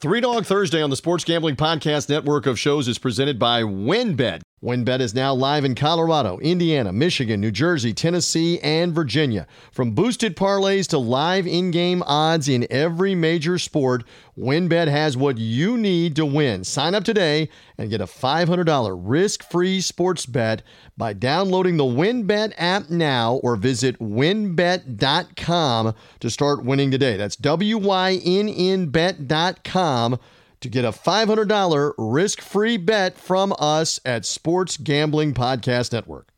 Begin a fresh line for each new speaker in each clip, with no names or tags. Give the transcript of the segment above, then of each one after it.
Three Dog Thursday on the Sports Gambling Podcast network of shows is presented by WynnBET. WynnBET is now live in Colorado, Indiana, Michigan, New Jersey, Tennessee, and Virginia. From boosted parlays to live in game odds in every major sport, WynnBET has what you need to win. Sign up today and get a $500 risk free sports bet by downloading the WynnBET app now or visit wynnbet.com to start winning today. That's W Y N N bet.com to get a $500 risk free bet from us at Sports Gambling Podcast Network.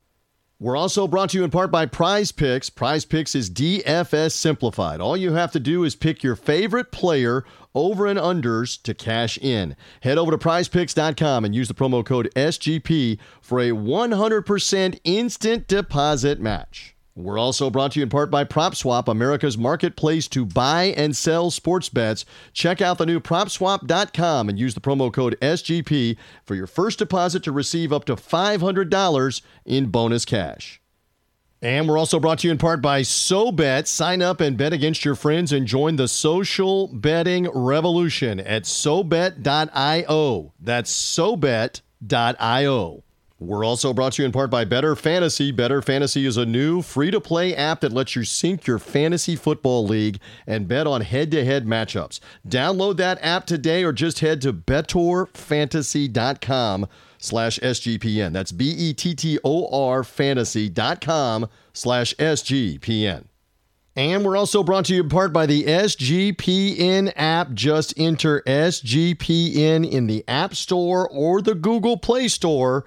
We're also brought to you in part by Prize Picks. Prize Picks is DFS simplified. All you have to do is pick your favorite player over and unders to cash in. Head over to prizepicks.com and use the promo code SGP for a 100% instant deposit match. We're also brought to you in part by PropSwap, America's marketplace to buy and sell sports bets. Check out the new PropSwap.com and use the promo code SGP for your first deposit to receive up to $500 in bonus cash. And we're also brought to you in part by SoBet. Sign up and bet against your friends and join the social betting revolution at SoBet.io. That's SoBet.io. We're also brought to you in part by Bettor Fantasy. Bettor Fantasy is a new free to play app that lets you sync your fantasy football league and bet on head to head matchups. Download that app today or just head to bettorfantasy.com slash SGPN. That's B E T T O R fantasy.com slash SGPN. And we're also brought to you in part by the SGPN app. Just enter SGPN in the App Store or the Google Play Store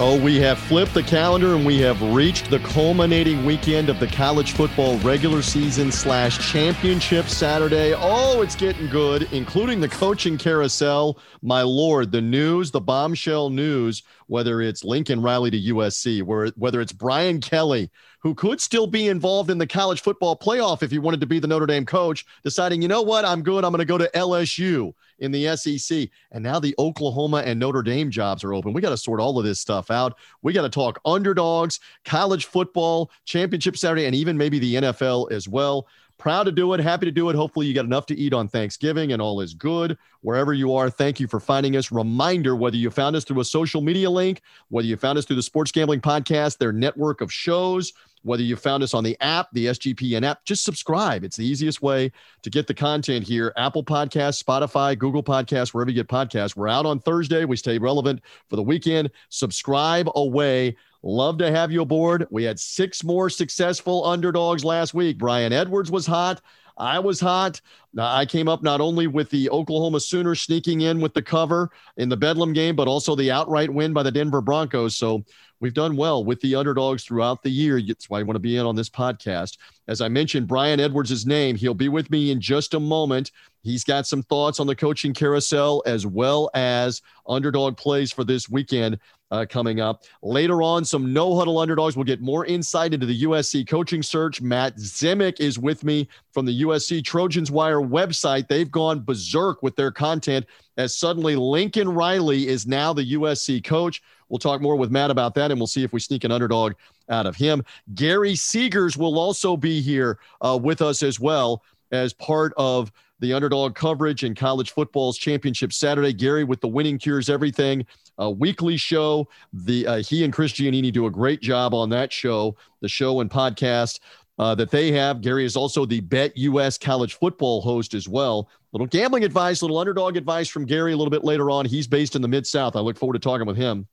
Oh, we have flipped the calendar and we have reached the culminating weekend of the college football regular season slash championship Saturday. Oh, it's getting good, including the coaching carousel. My lord, the news, the bombshell news, whether it's Lincoln Riley to USC, whether it's Brian Kelly who could still be involved in the college football playoff if he wanted to be the Notre Dame coach, deciding, you know what, I'm good. I'm going to go to LSU in the SEC. And now the Oklahoma and Notre Dame jobs are open. We got to sort all of this stuff out. We got to talk underdogs, college football, championship Saturday, and even maybe the NFL as well. Proud to do it. Happy to do it. Hopefully, you got enough to eat on Thanksgiving and all is good. Wherever you are, thank you for finding us. Reminder whether you found us through a social media link, whether you found us through the Sports Gambling Podcast, their network of shows, whether you found us on the app, the SGPN app, just subscribe. It's the easiest way to get the content here. Apple Podcasts, Spotify, Google Podcasts, wherever you get podcasts. We're out on Thursday. We stay relevant for the weekend. Subscribe away. Love to have you aboard. We had six more successful underdogs last week. Brian Edwards was hot. I was hot. I came up not only with the Oklahoma Sooners sneaking in with the cover in the Bedlam game, but also the outright win by the Denver Broncos. So we've done well with the underdogs throughout the year. That's why I want to be in on this podcast. As I mentioned, Brian Edwards' name. He'll be with me in just a moment. He's got some thoughts on the coaching carousel as well as underdog plays for this weekend uh, coming up. Later on, some no huddle underdogs. We'll get more insight into the USC coaching search. Matt Zemek is with me from the USC Trojans Wire website. They've gone berserk with their content as suddenly Lincoln Riley is now the USC coach. We'll talk more with Matt about that, and we'll see if we sneak an underdog out of him. Gary Seegers will also be here uh, with us as well as part of the underdog coverage in college football's championship Saturday. Gary with the winning cures everything a weekly show. The uh, he and Chris Giannini do a great job on that show, the show and podcast. Uh, that they have. Gary is also the Bet US college football host as well. Little gambling advice, little underdog advice from Gary a little bit later on. He's based in the Mid South. I look forward to talking with him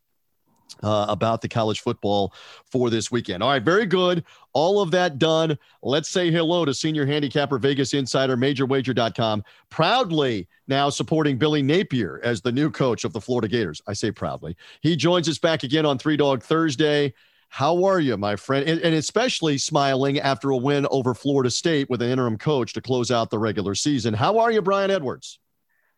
uh, about the college football for this weekend. All right, very good. All of that done. Let's say hello to senior handicapper Vegas insider majorwager.com. Proudly now supporting Billy Napier as the new coach of the Florida Gators. I say proudly. He joins us back again on Three Dog Thursday. How are you, my friend? And, and, especially smiling after a win over Florida State with an interim coach to close out the regular season. How are you, Brian Edwards?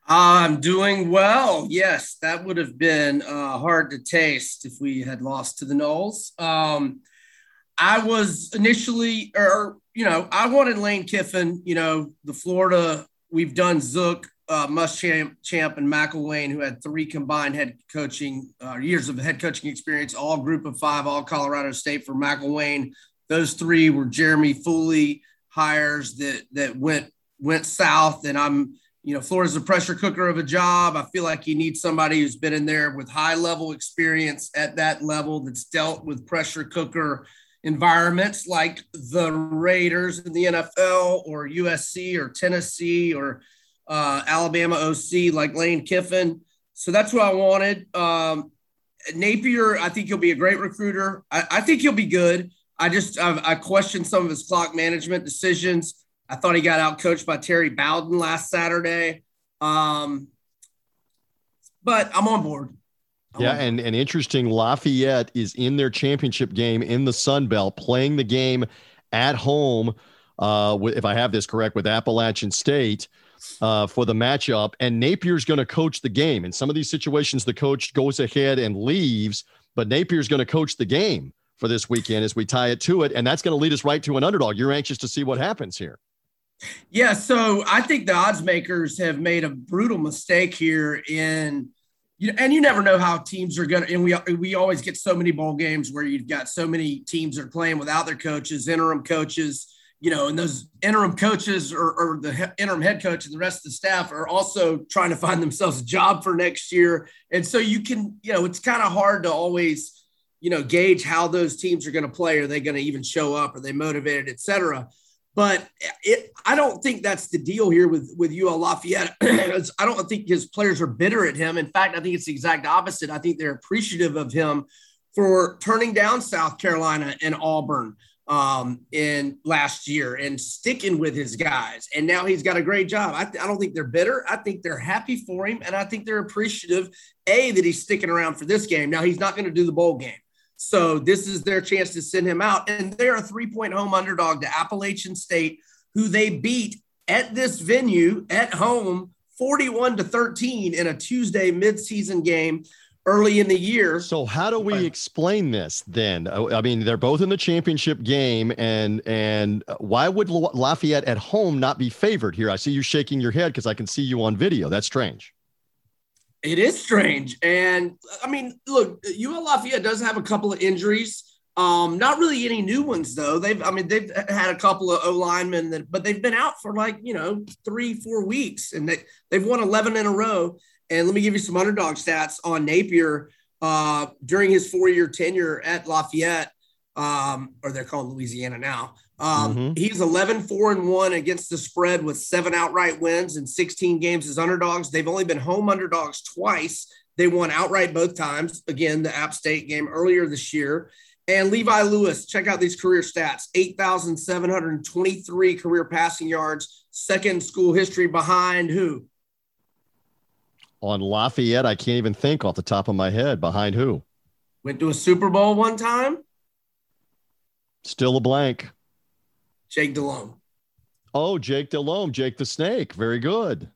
I'm doing well. Yes, that would have been uh, hard to taste if we had lost to the Noles. Um, I was initially, or you know, I wanted Lane Kiffin. You know, the Florida. We've done Zook, uh, Muschamp, Champ, and McElwain, who had three combined head coaching uh, years of head coaching experience, all Group of Five, all Colorado State for McElwain. Those three were Jeremy Foley hires that that went went south, and I'm you know, Florida's a pressure cooker of a job. I feel like you need somebody who's been in there with high level experience at that level that's dealt with pressure cooker environments like the Raiders in the NFL or USC or Tennessee or uh, Alabama OC like Lane Kiffin. So that's what I wanted. Um, Napier, I think he'll be a great recruiter. I, I think he'll be good. I just I've, I some of his clock management decisions. I thought he got out coached by Terry Bowden last Saturday. Um, but I'm on board.
I'm yeah, on board. and, and interesting, Lafayette is in their championship game in the Sun Belt, playing the game at home. Uh, if I have this correct, with Appalachian State uh, for the matchup, and Napier's going to coach the game. In some of these situations, the coach goes ahead and leaves, but Napier's going to coach the game for this weekend as we tie it to it, and that's going to lead us right to an underdog. You're anxious to see what happens here.
Yeah, so I think the odds makers have made a brutal mistake here in you know, and you never know how teams are going to and we we always get so many bowl games where you've got so many teams that are playing without their coaches, interim coaches, you know, and those interim coaches or, or the interim head coach and the rest of the staff are also trying to find themselves a job for next year. And so you can, you know, it's kind of hard to always, you know, gauge how those teams are going to play. Are they going to even show up? Are they motivated, et cetera? But it, I don't think that's the deal here with with UL Lafayette. I don't think his players are bitter at him. In fact, I think it's the exact opposite. I think they're appreciative of him for turning down South Carolina and Auburn um, in last year and sticking with his guys. And now he's got a great job. I, I don't think they're bitter. I think they're happy for him, and I think they're appreciative. A that he's sticking around for this game. Now he's not going to do the bowl game. So this is their chance to send him out. And they're a three point home underdog to Appalachian State, who they beat at this venue at home 41 to 13 in a Tuesday midseason game early in the year.
So how do we explain this then? Oh, I mean, they're both in the championship game, and and why would Lafayette at home not be favored here? I see you shaking your head because I can see you on video. That's strange.
It is strange. And I mean, look, UL Lafayette does have a couple of injuries. Um, not really any new ones though. They've, I mean, they've had a couple of O linemen that, but they've been out for like you know three, four weeks, and they they've won eleven in a row. And let me give you some underdog stats on Napier uh, during his four-year tenure at Lafayette, um, or they're called Louisiana now. Um, mm-hmm. He's 11, 4 and 1 against the spread with seven outright wins and 16 games as underdogs. They've only been home underdogs twice. They won outright both times. Again, the App State game earlier this year. And Levi Lewis, check out these career stats 8,723 career passing yards, second school history behind who?
On Lafayette, I can't even think off the top of my head. Behind who?
Went to a Super Bowl one time.
Still a blank.
Jake Delhomme.
Oh, Jake Delhomme, Jake the Snake. Very good.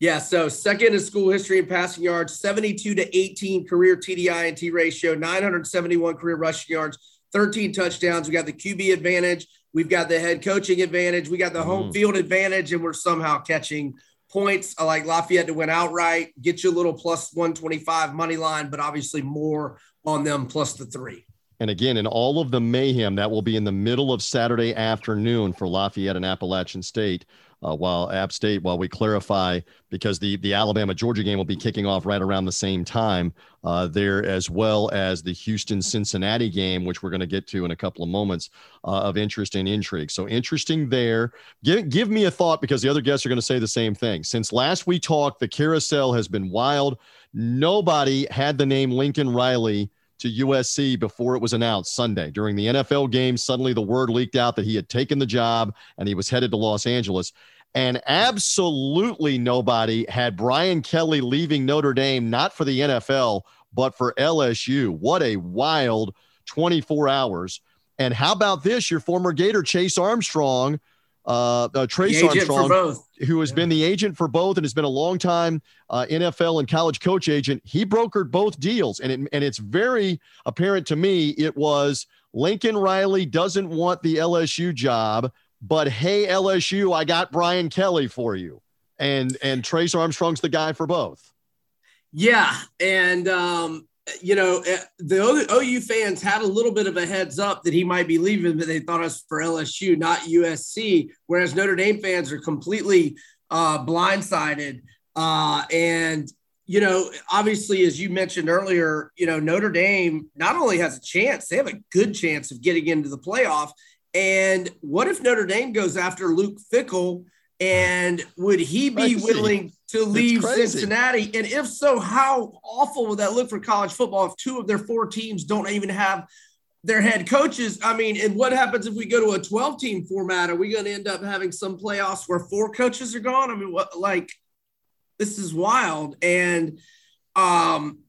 Yeah, so second in school history in passing yards, 72 to 18 career TDI and T ratio, 971 career rushing yards, 13 touchdowns. We got the QB advantage. We've got the head coaching advantage. We got the home mm. field advantage, and we're somehow catching points. I like Lafayette to win outright, get you a little plus 125 money line, but obviously more on them plus the three.
And again, in all of the mayhem, that will be in the middle of Saturday afternoon for Lafayette and Appalachian State. Uh, while App State, while we clarify, because the the Alabama Georgia game will be kicking off right around the same time uh, there, as well as the Houston Cincinnati game, which we're going to get to in a couple of moments uh, of interest and intrigue. So interesting there. Give give me a thought because the other guests are going to say the same thing. Since last we talked, the carousel has been wild. Nobody had the name Lincoln Riley to USC before it was announced Sunday. During the NFL game, suddenly the word leaked out that he had taken the job and he was headed to Los Angeles. And absolutely nobody had Brian Kelly leaving Notre Dame, not for the NFL, but for LSU. What a wild 24 hours. And how about this? Your former Gator, Chase Armstrong, uh, uh, Trace Armstrong, who has yeah. been the agent for both and has been a long time uh, NFL and college coach agent. He brokered both deals, and it, and it's very apparent to me it was Lincoln Riley doesn't want the LSU job, but hey LSU, I got Brian Kelly for you, and and Trace Armstrong's the guy for both.
Yeah, and um, you know, eh, the OU fans had a little bit of a heads up that he might be leaving, but they thought us for LSU, not USC. Whereas Notre Dame fans are completely uh, blindsided. Uh, and, you know, obviously, as you mentioned earlier, you know, Notre Dame not only has a chance, they have a good chance of getting into the playoff. And what if Notre Dame goes after Luke Fickell? And would he be willing to leave Cincinnati? And if so, how awful would that look for college football if two of their four teams don't even have their head coaches? I mean, and what happens if we go to a 12 team format? Are we going to end up having some playoffs where four coaches are gone? I mean, what like this is wild. And um,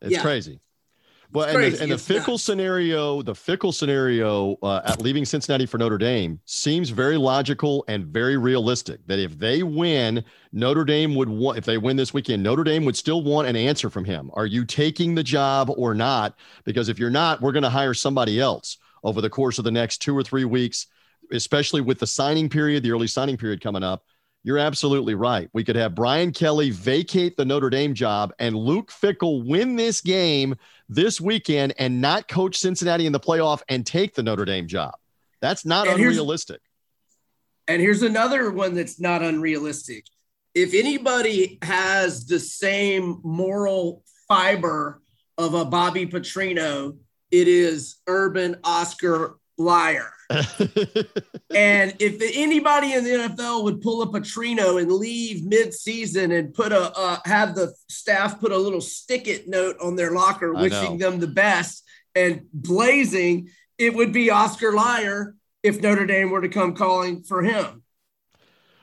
it's yeah. crazy. Well, and the, and the Fickell scenario, the Fickell scenario uh, at leaving Cincinnati for Notre Dame seems very logical and very realistic. That if they win, Notre Dame would want, if they win this weekend, Notre Dame would still want an answer from him. Are you taking the job or not? Because if you're not, we're going to hire somebody else over the course of the next two or three weeks, especially with the signing period, the early signing period coming up. You're absolutely right. We could have Brian Kelly vacate the Notre Dame job and Luke Fickell win this game this weekend and not coach Cincinnati in the playoff and take the Notre Dame job. That's not and unrealistic.
And here's another one that's not unrealistic. If anybody has the same moral fiber of a Bobby Petrino, it is Urban Oscar Liar. and if anybody in the NFL would pull a Petrino and leave mid-season and put a uh, have the staff put a little stick it note on their locker wishing them the best and blazing, it would be Oscar Liar if Notre Dame were to come calling for him.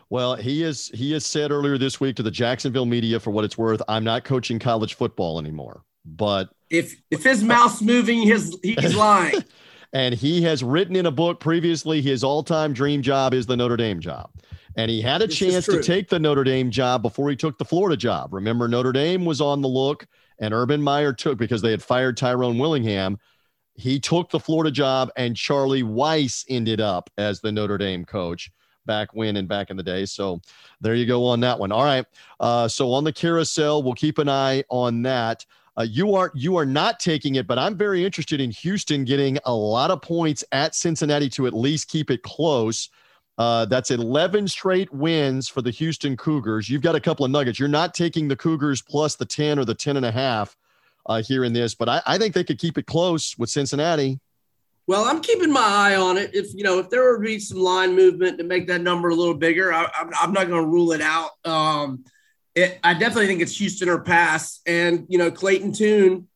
Well, he is he has said earlier this week to the Jacksonville media, for what it's worth, I'm not coaching college football anymore. But
if if his mouth's moving, his he's lying.
And he has written in a book previously his all time dream job is the Notre Dame job. And he had a this chance to take the Notre Dame job before he took the Florida job. Remember, Notre Dame was on the look, and Urban Meyer took because they had fired Tyrone Willingham. He took the Florida job, and Charlie Weis ended up as the Notre Dame coach back when and back in the day. So there you go on that one. All right. Uh, so on the carousel, we'll keep an eye on that. Uh, you are you are not taking it, but I'm very interested in Houston getting a lot of points at Cincinnati to at least keep it close. Uh, that's 11 straight wins for the Houston Cougars. You've got a couple of nuggets. You're not taking the Cougars plus the 10 or the 10 and a half uh, here in this, but I, I think they could keep it close with Cincinnati.
Well, I'm keeping my eye on it. If you know, if there would be some line movement to make that number a little bigger, I, am not going to rule it out. Um, it, I definitely think it's Houston or pass. And, you know, Clayton Tune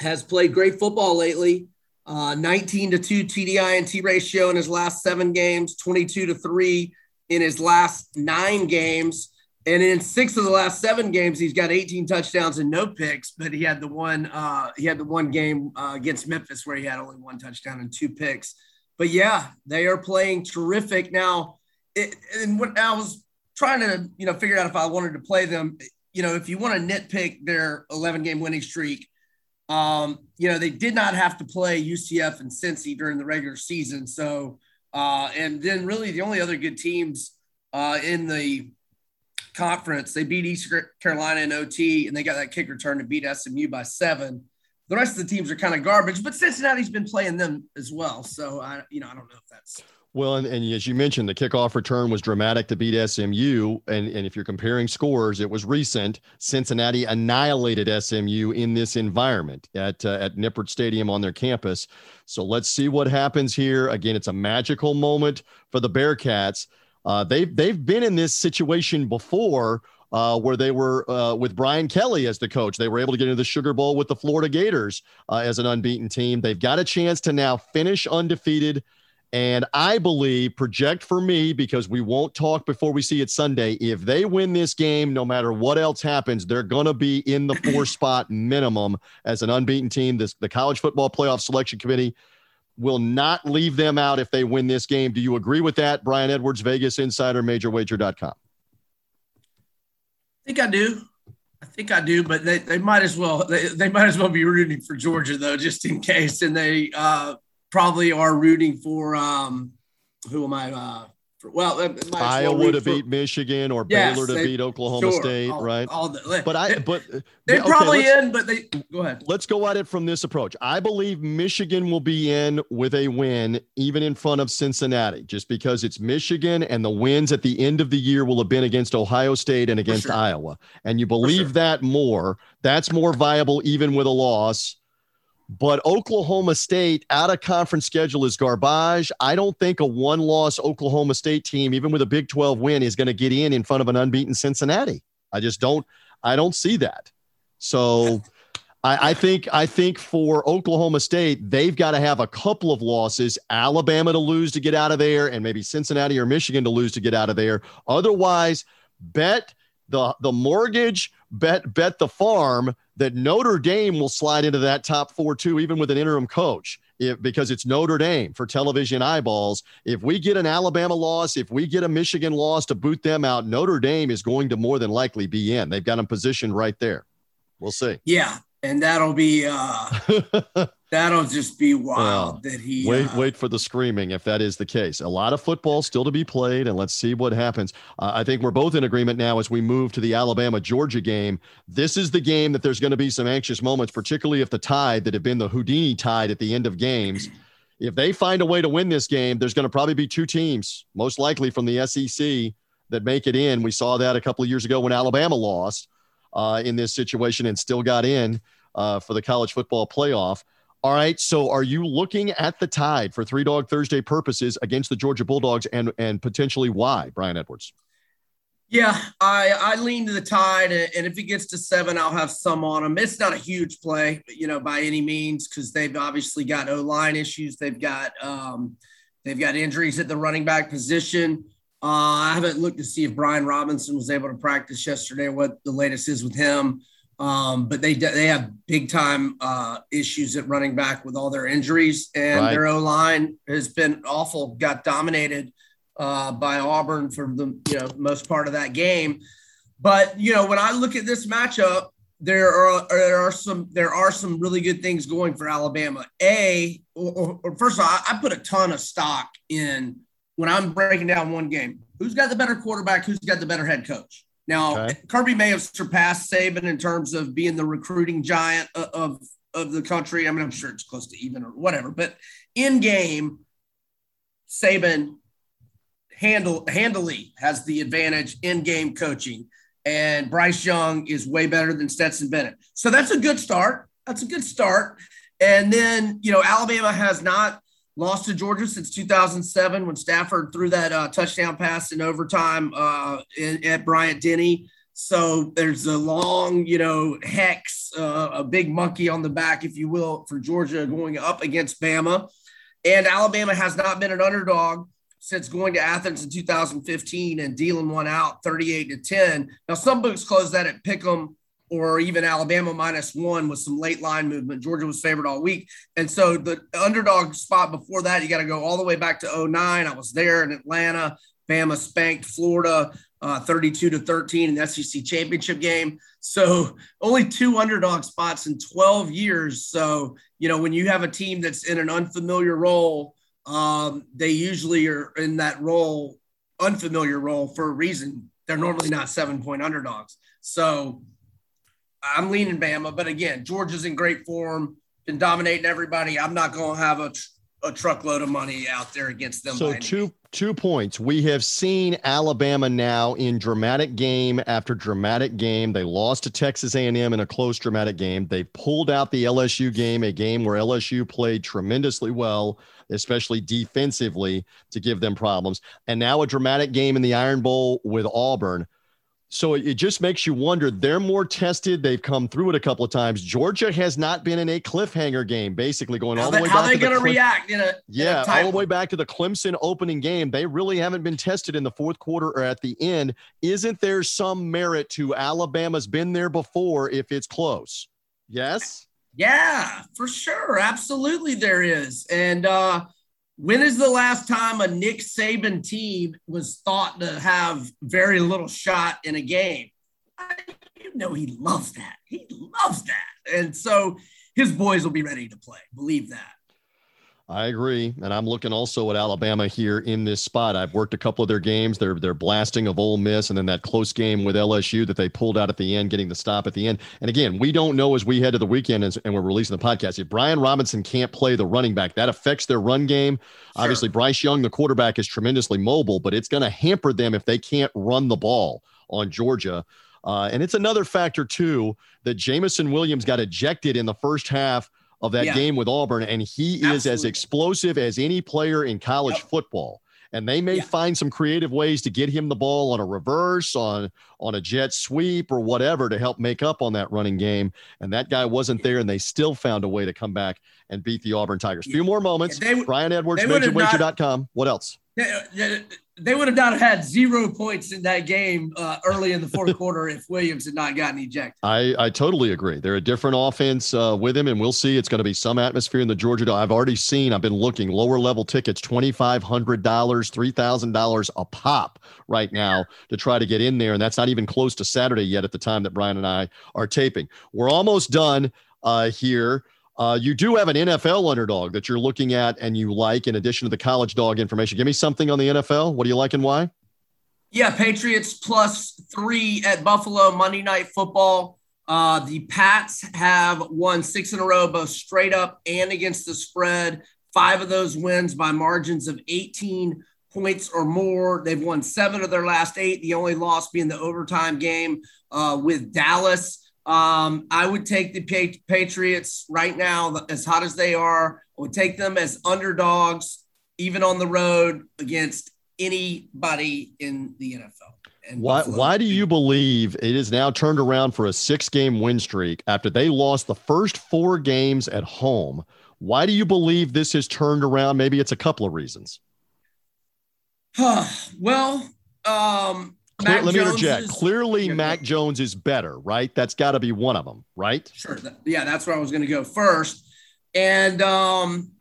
has played great football lately. Uh, 19 to 2 TDI and T ratio in his last seven games, 22 to 3 in his last nine games. And in six of the last seven games, he's got 18 touchdowns and no picks. But he had the one uh, he had the one game uh, against Memphis where he had only one touchdown and two picks. But yeah, they are playing terrific now. It, and when I was trying to you know figure out if I wanted to play them. You know, if you want to nitpick their 11 game winning streak, um, you know they did not have to play UCF and Cincy during the regular season. So, uh, and then really the only other good teams uh, in the conference, they beat East Carolina in OT, and they got that kick return to beat SMU by seven. The rest of the teams are kind of garbage, but Cincinnati's been playing them as well. So I, you know, I don't know if that's
well, and, and, as you mentioned, the kickoff return was dramatic to beat SMU. And, and if you're comparing scores, it was recent. Cincinnati annihilated SMU in this environment at, uh, at Nippert Stadium on their campus. So let's see what happens here. Again, it's a magical moment for the Bearcats. Uh, they've, they've been in this situation before uh, where they were uh, with Brian Kelly as the coach. They were able to get into the Sugar Bowl with the Florida Gators uh, as an unbeaten team. They've got a chance to now finish undefeated And I believe, project for me, because we won't talk before we see it Sunday. If they win this game, no matter what else happens, they're going to be in the four spot minimum as an unbeaten team. This, the College Football Playoff Selection Committee will not leave them out if they win this game. Do you agree with that, Brian Edwards, Vegas Insider, MajorWager.com?
I think I do. I think I do, but they, they might as well they, they might as well be rooting for Georgia though, just in case. And they uh, probably are rooting for um, who am I? Uh, for, well,
Iowa well to for, beat Michigan or yes, Baylor to they, beat Oklahoma sure, State, all, right? All the,
but
I, but
they're okay, probably in, but they go ahead.
Let's go at it from this approach. I believe Michigan will be in with a win, even in front of Cincinnati, just because it's Michigan and the wins at the end of the year will have been against Ohio State and against sure. Iowa, and you believe sure. that more. That's more viable, even with a loss but Oklahoma State out of conference schedule is garbage. I don't think a one loss Oklahoma State team, even with a Big 12 win, is going to get in in front of an unbeaten Cincinnati. I just don't, I don't see that. So I, think, I think for Oklahoma State, they've got to have a couple of losses, Alabama to lose to get out of there, and maybe Cincinnati or Michigan to lose to get out of there. Otherwise, bet the the mortgage, bet bet the farm that Notre Dame will slide into that top four too, even with an interim coach, if, because it's Notre Dame for television eyeballs. If we get an Alabama loss, if we get a Michigan loss to boot them out, Notre Dame is going to more than likely be in. They've got them positioned right there. We'll see.
Yeah, and that'll be uh that'll just be wild that he
wait uh, wait for the screaming if that is the case. A lot of football still to be played and let's see what happens. Uh, i think we're both in agreement now as we move to the alabama georgia game. This is the game that there's going to be some anxious moments particularly if the tide that had been the houdini tide at the end of games if they find a way to win this game there's going to probably be two teams most likely from the sec that make it in. We saw that a couple of years ago when alabama lost uh, in this situation and still got in uh, for the college football playoff all right. So are you looking at the tide for three dog Thursday purposes against the Georgia Bulldogs and and potentially why, Brian Edwards?
Yeah, I I lean to the tide, and if it gets to seven, I'll have some on them. It's not a huge play, you know, by any means, because they've obviously got O line issues. They've got um, they've got injuries at the running back position. Uh, I haven't looked to see if Brian Robinson was able to practice yesterday. What the latest is with him. Um, but they they have big time uh, issues at running back with all their injuries, and right. their O line has been awful. Got dominated uh, by Auburn for the you know most part of that game. But you know when I look at this matchup, there are there are some there are some really good things going for Alabama. A, or, or first of all, I, I put a ton of stock in when I'm breaking down one game. Who's got the better quarterback? Who's got the better head coach? Now, okay. Kirby may have surpassed Saban in terms of being the recruiting giant uh, of, of the country. I mean, I'm sure it's close to even or whatever, but in game, Saban handle handily has the advantage in game coaching, and Bryce Young is way better than Stetson Bennett. So that's a good start. That's a good start. And then you know Alabama has not lost to Georgia since 2007 when Stafford threw that uh, touchdown pass in overtime uh, in, at Bryant Denny. So there's a long, you know, hex, uh, a big monkey on the back, if you will, for Georgia going up against Bama. And Alabama has not been an underdog since going to Athens in 2015 and dealing one out 38 to 10. Now, some books close that at Pick'em or even Alabama minus one with some late line movement. Georgia was favored all week. And so the underdog spot before that, you got to go all the way back to 09. I was there in Atlanta. Bama spanked Florida uh, 32 to 13 in the SEC championship game. So only two underdog spots in 12 years. So, you know, when you have a team that's in an unfamiliar role, um, they usually are in that role, unfamiliar role for a reason. They're normally not seven point underdogs. So, I'm leaning Bama, but again, Georgia's in great form, been dominating everybody. I'm not going to have a, a truckload of money out there against them.
So two two points. We have seen Alabama now in dramatic game after dramatic game. They lost to Texas A&M in a close dramatic game. They pulled out the LSU game, a game where LSU played tremendously well, especially defensively, to give them problems. And now a dramatic game in the Iron Bowl with Auburn So it just makes you wonder. They're more tested. They've come through it a couple of times. Georgia has not been in a cliffhanger game, basically going all the way
how
back.
They
going
to react in a
yeah,
in
all the way back to the Clemson opening game. They really haven't been tested in the fourth quarter or at the end. Isn't there some merit to Alabama's been there before if it's close? Yes.
Yeah, for sure. Absolutely, there is. And uh, when is the last time a Nick Saban team was thought to have very little shot in a game? I, you know, he loves that. He loves that. And so his boys will be ready to play. Believe that.
I agree, and I'm looking also at Alabama here in this spot. I've worked a couple of their games. They're they're blasting of Ole Miss, and then that close game with LSU that they pulled out at the end, getting the stop at the end. And again, we don't know as we head to the weekend and, and we're releasing the podcast. If Brian Robinson can't play the running back, that affects their run game. Sure. Obviously, Bryce Young, the quarterback, is tremendously mobile, but it's going to hamper them if they can't run the ball on Georgia. Uh, and it's another factor too that Jameson Williams got ejected in the first half of that yeah. game with Auburn, and he Absolutely. is as explosive as any player in college yep. football. And they may yeah. find some creative ways to get him the ball on a reverse, on on a jet sweep, or whatever to help make up on that running game. And that guy wasn't there, and they still found a way to come back and beat the Auburn Tigers. A few more moments. Yeah, they, Brian Edwards, MajorWager.com. What else?
they would have not had zero points in that game uh, early in the fourth quarter if Williams had not gotten ejected.
I, I totally agree. They're a different offense uh, with him, and we'll see. It's going to be some atmosphere in the Georgia. I've already seen. I've been looking lower level tickets, twenty five hundred dollars, three thousand dollars a pop right now to try to get in there, and that's not even close to Saturday yet. At the time that Brian and I are taping, we're almost done uh, here. Uh, you do have an NFL underdog that you're looking at and you like, in addition to the college dog information. Give me something on the NFL. What do you like and why?
Yeah, Patriots plus three at Buffalo Monday Night Football. Uh, the Pats have won six in a row, both straight up and against the spread. Five of those wins by margins of 18 points or more. They've won seven of their last eight, the only loss being the overtime game uh, with Dallas. Um, I would take the Patriots right now, as hot as they are. I would take them as underdogs, even on the road against anybody in the NFL.
And why, why do you believe it is now turned around for a six game win streak after they lost the first four games at home? Why do you believe this has turned around? Maybe it's a couple of reasons.
well, um,
Clear, let me interject. Is, Clearly, Mac Jones is better, right? That's got to be one of them, right?
Sure. Yeah, that's where I was going to go first. And, um,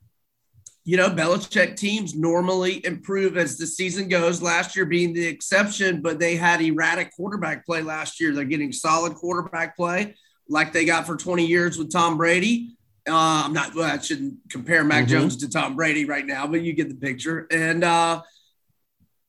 you know, Belichick teams normally improve as the season goes. Last year being the exception, but they had erratic quarterback play last year. They're getting solid quarterback play like they got for 20 years with Tom Brady. Uh, I'm not, well, I shouldn't compare Mac mm-hmm. Jones to Tom Brady right now, but you get the picture. And, uh,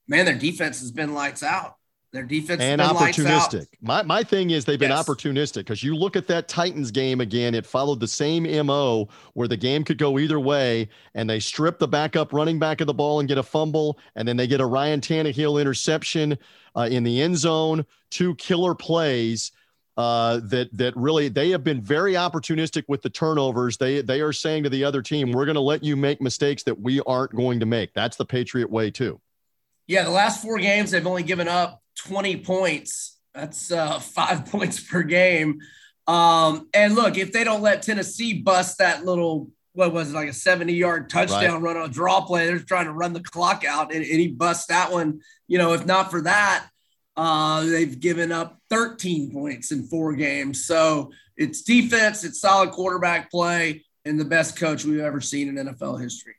man, their defense has been lights out. Their defense
and opportunistic. My my thing is they've been yes. opportunistic because you look at that Titans game again. It followed the same mo where the game could go either way, and they strip the backup running back of the ball and get a fumble, and then they get a Ryan Tannehill interception uh, in the end zone. Two killer plays. Uh, that that really they have been very opportunistic with the turnovers. They they are saying to the other team, "We're going to let you make mistakes that we aren't going to make." That's the Patriot way too.
Yeah, the last four games they've only given up 20 points. That's uh, five points per game. Um, and look, if they don't let Tennessee bust that little, what was it, like a 70 yard touchdown right. run on a draw play, they're trying to run the clock out and, and he busts that one. You know, if not for that, uh, they've given up 13 points in four games. So it's defense, it's solid quarterback play, and the best coach we've ever seen in NFL history.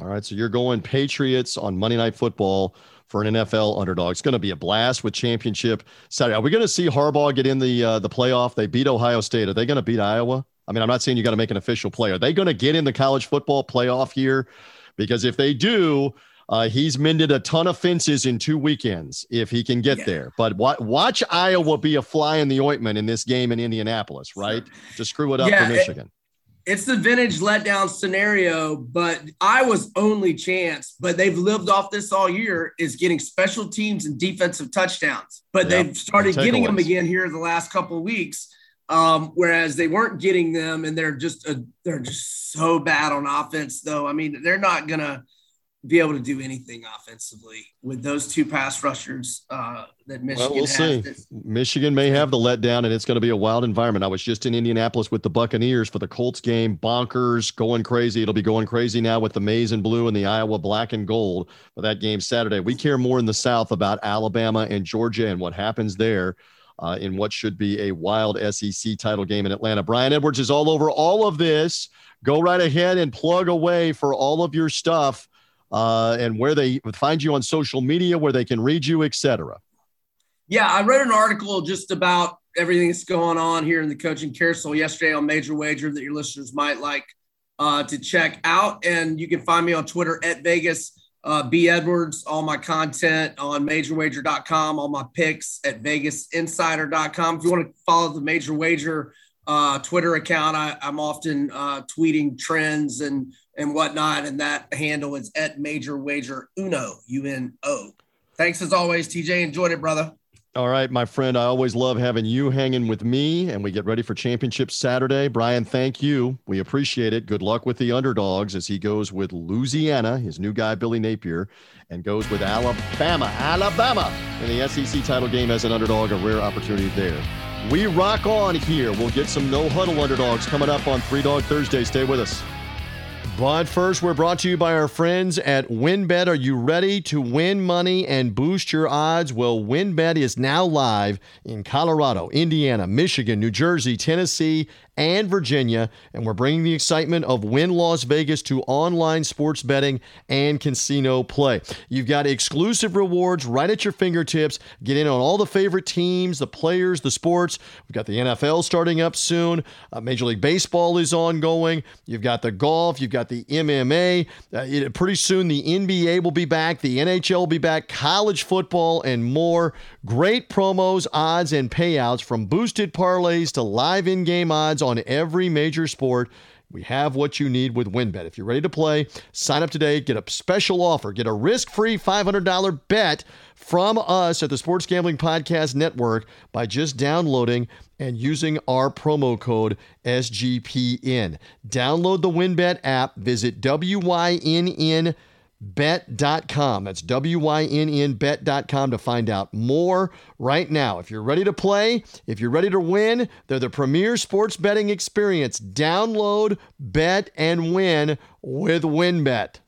All right. So you're going Patriots on Monday Night Football for an NFL underdog. It's going to be a blast with championship Saturday. Are we going to see Harbaugh get in the uh, the playoff? They beat Ohio State. Are they going to beat Iowa? I mean, I'm not saying you got to make an official play. Are they going to get in the college football playoff here? Because if they do, uh, he's mended a ton of fences in two weekends if he can get yeah. there. But watch, watch Iowa be a fly in the ointment in this game in Indianapolis, right? To screw it up yeah, for Michigan. It,
it's the vintage letdown scenario, but Iowa's only chance, but they've lived off this all year, is getting special teams and defensive touchdowns. But yep. they've started getting them again here the last couple of weeks. Um, whereas they weren't getting them, and they're just a, they're just so bad on offense. Though I mean, they're not gonna be able to do anything offensively with those two pass rushers uh, that Michigan well, we'll
see. Michigan may have the letdown, and it's going to be a wild environment. I was just in Indianapolis with the Buccaneers for the Colts game. Bonkers, going crazy. It'll be going crazy now with the maize and blue and the Iowa black and gold for that game Saturday. We care more in the South about Alabama and Georgia and what happens there. Uh, in what should be a wild SEC title game in Atlanta. Brian Edwards is all over all of this. Go right ahead and plug away for all of your stuff uh, and where they find you on social media, where they can read you, etc.
Yeah, I read an article just about everything that's going on here in the coaching carousel yesterday on Major Wager that your listeners might like uh, to check out. And you can find me on Twitter at Vegas uh, B Edwards, all my content on majorwager.com, all my picks at vegasinsider.com. If you want to follow the Major Wager uh, Twitter account, I, am often uh, tweeting trends and and whatnot. And that handle is at Major Wager Uno, U N O. Thanks as always, TJ. Enjoyed it, brother.
All right, my friend. I always love having you hanging with me, and we get ready for championship Saturday. Brian, thank you. We appreciate it. Good luck with the underdogs as he goes with Louisiana, his new guy, Billy Napier, and goes with Alabama. Alabama in the SEC title game as an underdog, a rare opportunity there. We rock on here. We'll get some no huddle underdogs coming up on Three Dog Thursday. Stay with us. But first, we're brought to you by our friends at WynnBET. Are you ready to win money and boost your odds? Well, WynnBET is now live in Colorado, Indiana, Michigan, New Jersey, Tennessee, and Virginia. And we're bringing the excitement of Wynn Las Vegas to online sports betting and casino play. You've got exclusive rewards right at your fingertips. Get in on all the favorite teams, the players, the sports. We've got the NFL starting up soon. Uh, Major League Baseball is ongoing. You've got the golf. You've got the MMA. Uh, it, pretty soon, the NBA will be back. The NHL will be back. College football and more. Great promos, odds, and payouts from boosted parlays to live in game odds on every major sport. We have what you need with WynnBET. If you're ready to play, sign up today, get a special offer, get a risk free $500 bet from us at the Sports Gambling Podcast Network by just downloading and using our promo code SGPN. Download the WynnBET app, visit WYNN bet.com. That's W Y N N bet.com to find out more right now. If you're ready to play, if you're ready to win, they're the premier sports betting experience. Download, bet, and win with WynnBET.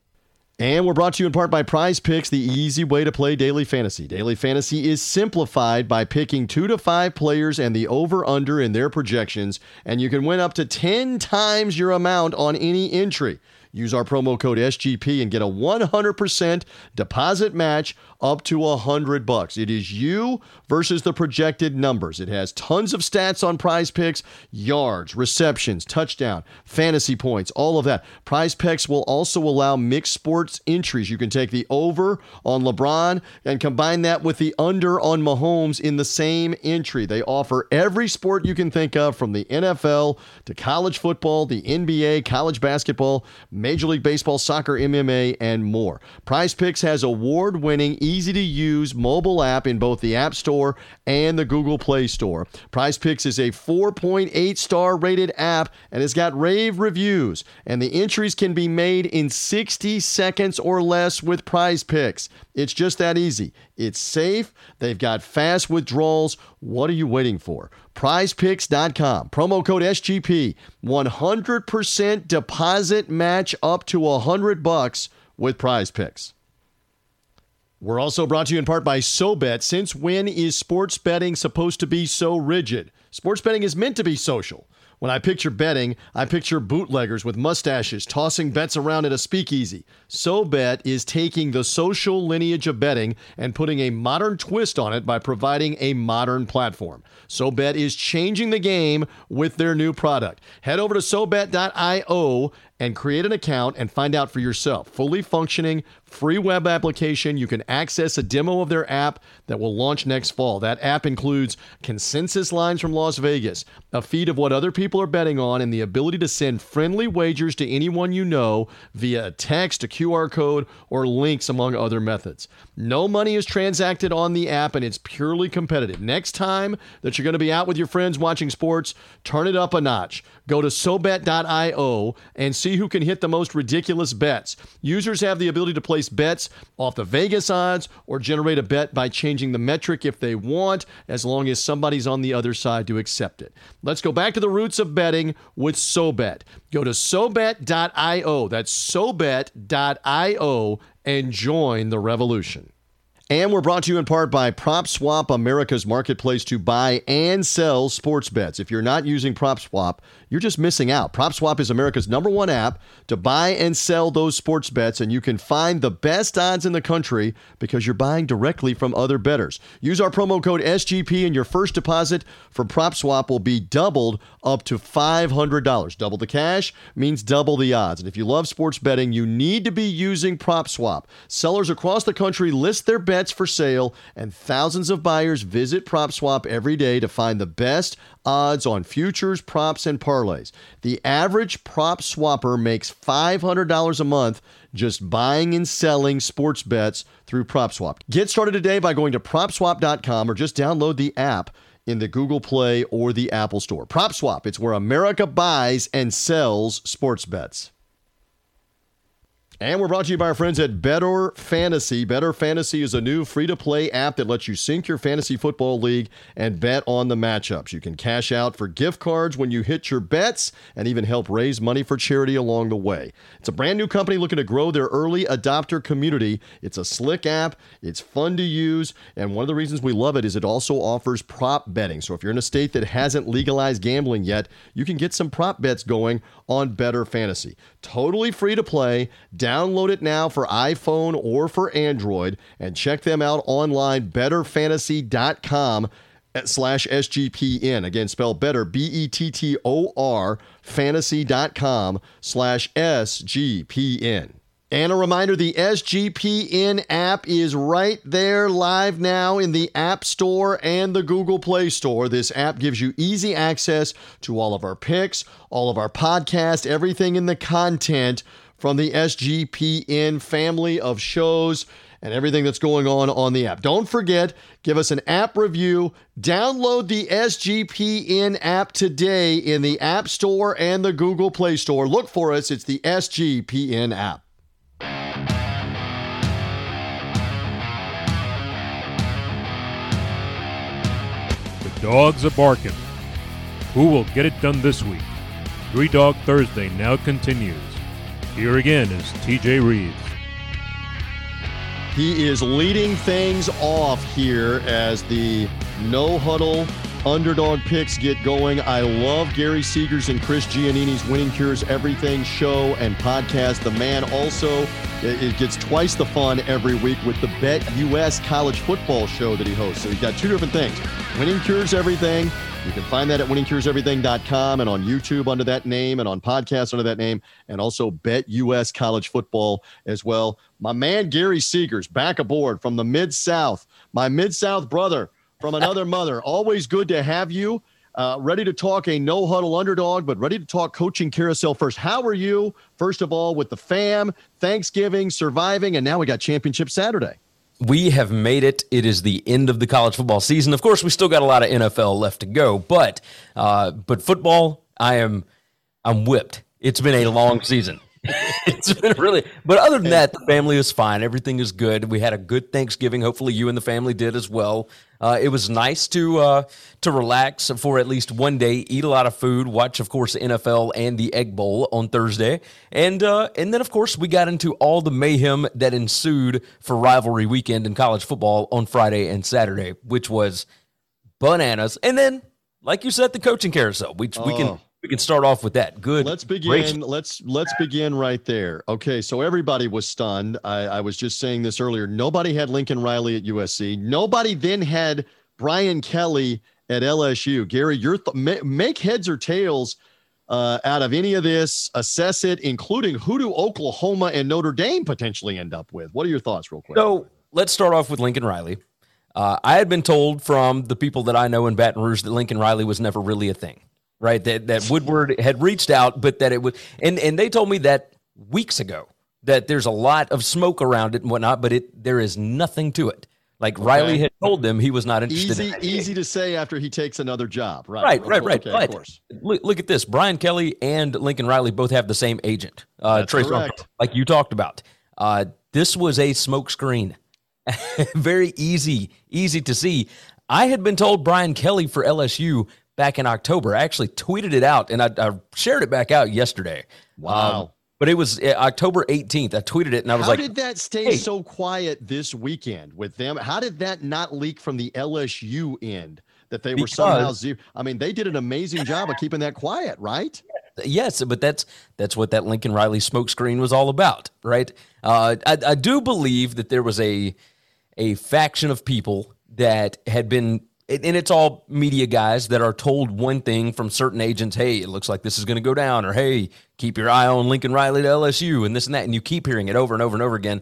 And we're brought to you in part by Prize Picks, the easy way to play daily fantasy. Daily fantasy is simplified by picking two to five players and the over under in their projections, and you can win up to 10 times your amount on any entry. Use our promo code SGP and get a 100% deposit match up to a hundred bucks. It is you versus the projected numbers. It has tons of stats on prize picks, yards, receptions, touchdown, fantasy points, all of that. Prize picks will also allow mixed sports entries. You can take the over on LeBron and combine that with the under on Mahomes in the same entry. They offer every sport you can think of from the NFL to college football, the NBA, college basketball, Major League Baseball, soccer, MMA, and more. Prize Picks has award winning easy to use mobile app in both the App Store and the Google Play Store. Prize Picks is a 4.8 star rated app and has got rave reviews, and the entries can be made in 60 seconds or less with Prize Picks. It's just that easy. It's safe, they've got fast withdrawals. What are you waiting for? prizepicks.com. Promo code SGP. 100% deposit match up to 100 bucks with prize picks. We're also brought to you in part by SoBet. Since when is sports betting supposed to be so rigid? Sports betting is meant to be social. When I picture betting, I picture bootleggers with mustaches tossing bets around at a speakeasy. SoBet is taking the social lineage of betting and putting a modern twist on it by providing a modern platform. SoBet is changing the game with their new product. Head over to SoBet.io and create an account and find out for yourself. Fully functioning, free web application. You can access a demo of their app that will launch next fall. That app includes consensus lines from Las Vegas, a feed of what other people are betting on and the ability to send friendly wagers to anyone you know via a text, a QR code, or links, among other methods. No money is transacted on the app and it's purely competitive. Next time that you're going to be out with your friends watching sports, turn it up a notch. Go to SoBet.io and see who can hit the most ridiculous bets. Users have the ability to place bets off the Vegas odds or generate a bet by changing the metric if they want, as long as somebody's on the other side to accept it. Let's go back to the roots of betting with SoBet. Go to SoBet.io. That's SoBet.io and join the revolution. And we're brought to you in part by PropSwap, America's marketplace to buy and sell sports bets. If you're not using PropSwap, you're just missing out. PropSwap is America's number one app to buy and sell those sports bets, and you can find the best odds in the country because you're buying directly from other bettors. Use our promo code SGP, and your first deposit from PropSwap will be doubled up to $500. Double the cash means double the odds. And if you love sports betting, you need to be using PropSwap. Sellers across the country list their bets for sale, and thousands of buyers visit PropSwap every day to find the best odds on futures, props, and parlays. The average prop swapper makes $500 a month just buying and selling sports bets through PropSwap. Get started today by going to propswap.com or just download the app in the Google Play or the Apple Store. PropSwap, it's where America buys and sells sports bets. And we're brought to you by our friends at Bettor Fantasy. Bettor Fantasy is a new free to play app that lets you sync your fantasy football league and bet on the matchups. You can cash out for gift cards when you hit your bets and even help raise money for charity along the way. It's a brand new company looking to grow their early adopter community. It's a slick app, it's fun to use, and one of the reasons we love it is it also offers prop betting. So if you're in a state that hasn't legalized gambling yet, you can get some prop bets going on Bettor Fantasy. Totally free to play. Download it now for iPhone or for Android and check them out online, bettorfantasy.com slash SGPN. Again, spell better, B E T T O R, fantasy.com slash SGPN. And a reminder the SGPN app is right there live now in the App Store and the Google Play Store. This app gives you easy access to all of our picks, all of our podcasts, everything in the content from the SGPN family of shows and everything that's going on on the app. Don't forget, give us an app review. Download the SGPN app today in the App Store and the Google Play Store. Look for us, it's the SGPN app.
The dogs are barking. Who will get it done this week? Three Dog Thursday now continues. Here again is TJ Reeves.
He is leading things off here as the no huddle underdog picks get going. I love Gary Seegers and Chris Giannini's Winning Cures Everything show and podcast. The man also it gets twice the fun every week with the Bet US college football show that he hosts. So he's got two different things. Winning Cures Everything. You can find that at winningcureseverything.com and on YouTube under that name and on podcasts under that name and also Bet US college football as well. My man Gary Seegers back aboard from the Mid South. My Mid South brother from another mother. Always good to have you. Uh, ready to talk a no huddle underdog, but ready to talk coaching carousel first. How are you, first of all, with the fam, Thanksgiving, surviving, and now we got championship Saturday?
We have made it. It is the end of the college football season. Of course, we still got a lot of NFL left to go, but uh, but football, I am I'm whipped. It's been a long season. it's been really, but other than that, the family is fine. Everything is good. We had a good Thanksgiving. Hopefully, you and the family did as well. Uh, it was nice to uh, to relax for at least one day, eat a lot of food, watch, of course, NFL and the Egg Bowl on Thursday, and uh, and then of course we got into all the mayhem that ensued for rivalry weekend in college football on Friday and Saturday, which was bananas. And then, like you said, the coaching carousel. We we can oh we can start off with that. Good.
Let's begin. Let's let's begin right there. Okay, so everybody was stunned. I, I was just saying this earlier. Nobody had Lincoln Riley at USC. Nobody then had Brian Kelly at LSU. Gary, your th- make heads or tails uh, out of any of this. Assess it, including who do Oklahoma and Notre Dame potentially end up with. What are your thoughts, real quick?
So let's start off with Lincoln Riley. Uh, I had been told from the people that I know in Baton Rouge that Lincoln Riley was never really a thing. Right? That that Woodward had reached out, but that it was, and and they told me that weeks ago that there's a lot of smoke around it and whatnot, but it there is nothing to it. Like okay. Riley had told them he was not interested.
Easy,
in
easy to say after he takes another job, right?
Right, right, right. Okay, but of course. Look, look, at this: Brian Kelly and Lincoln Riley both have the same agent, uh, Trace, like you talked about. Uh, this was a smokescreen. Very easy, easy to see. I had been told Brian Kelly for LSU back in October. I actually tweeted it out and I, I shared it back out yesterday.
Wow. Um,
but it was uh, October 18th. I tweeted it and I was
How
like,
How did that stay hey. so quiet this weekend with them? How did that not leak from the LSU end that they were somehow zero? I mean, they did an amazing job of keeping that quiet, right?
Yes, but that's that's what that Lincoln Riley smokescreen was all about, right? Uh, I, I do believe that there was a a faction of people that had been and it's all media guys that are told one thing from certain agents hey it looks like this is going to go down or hey keep your eye on lincoln riley to lsu and this and that and you keep hearing it over and over and over again.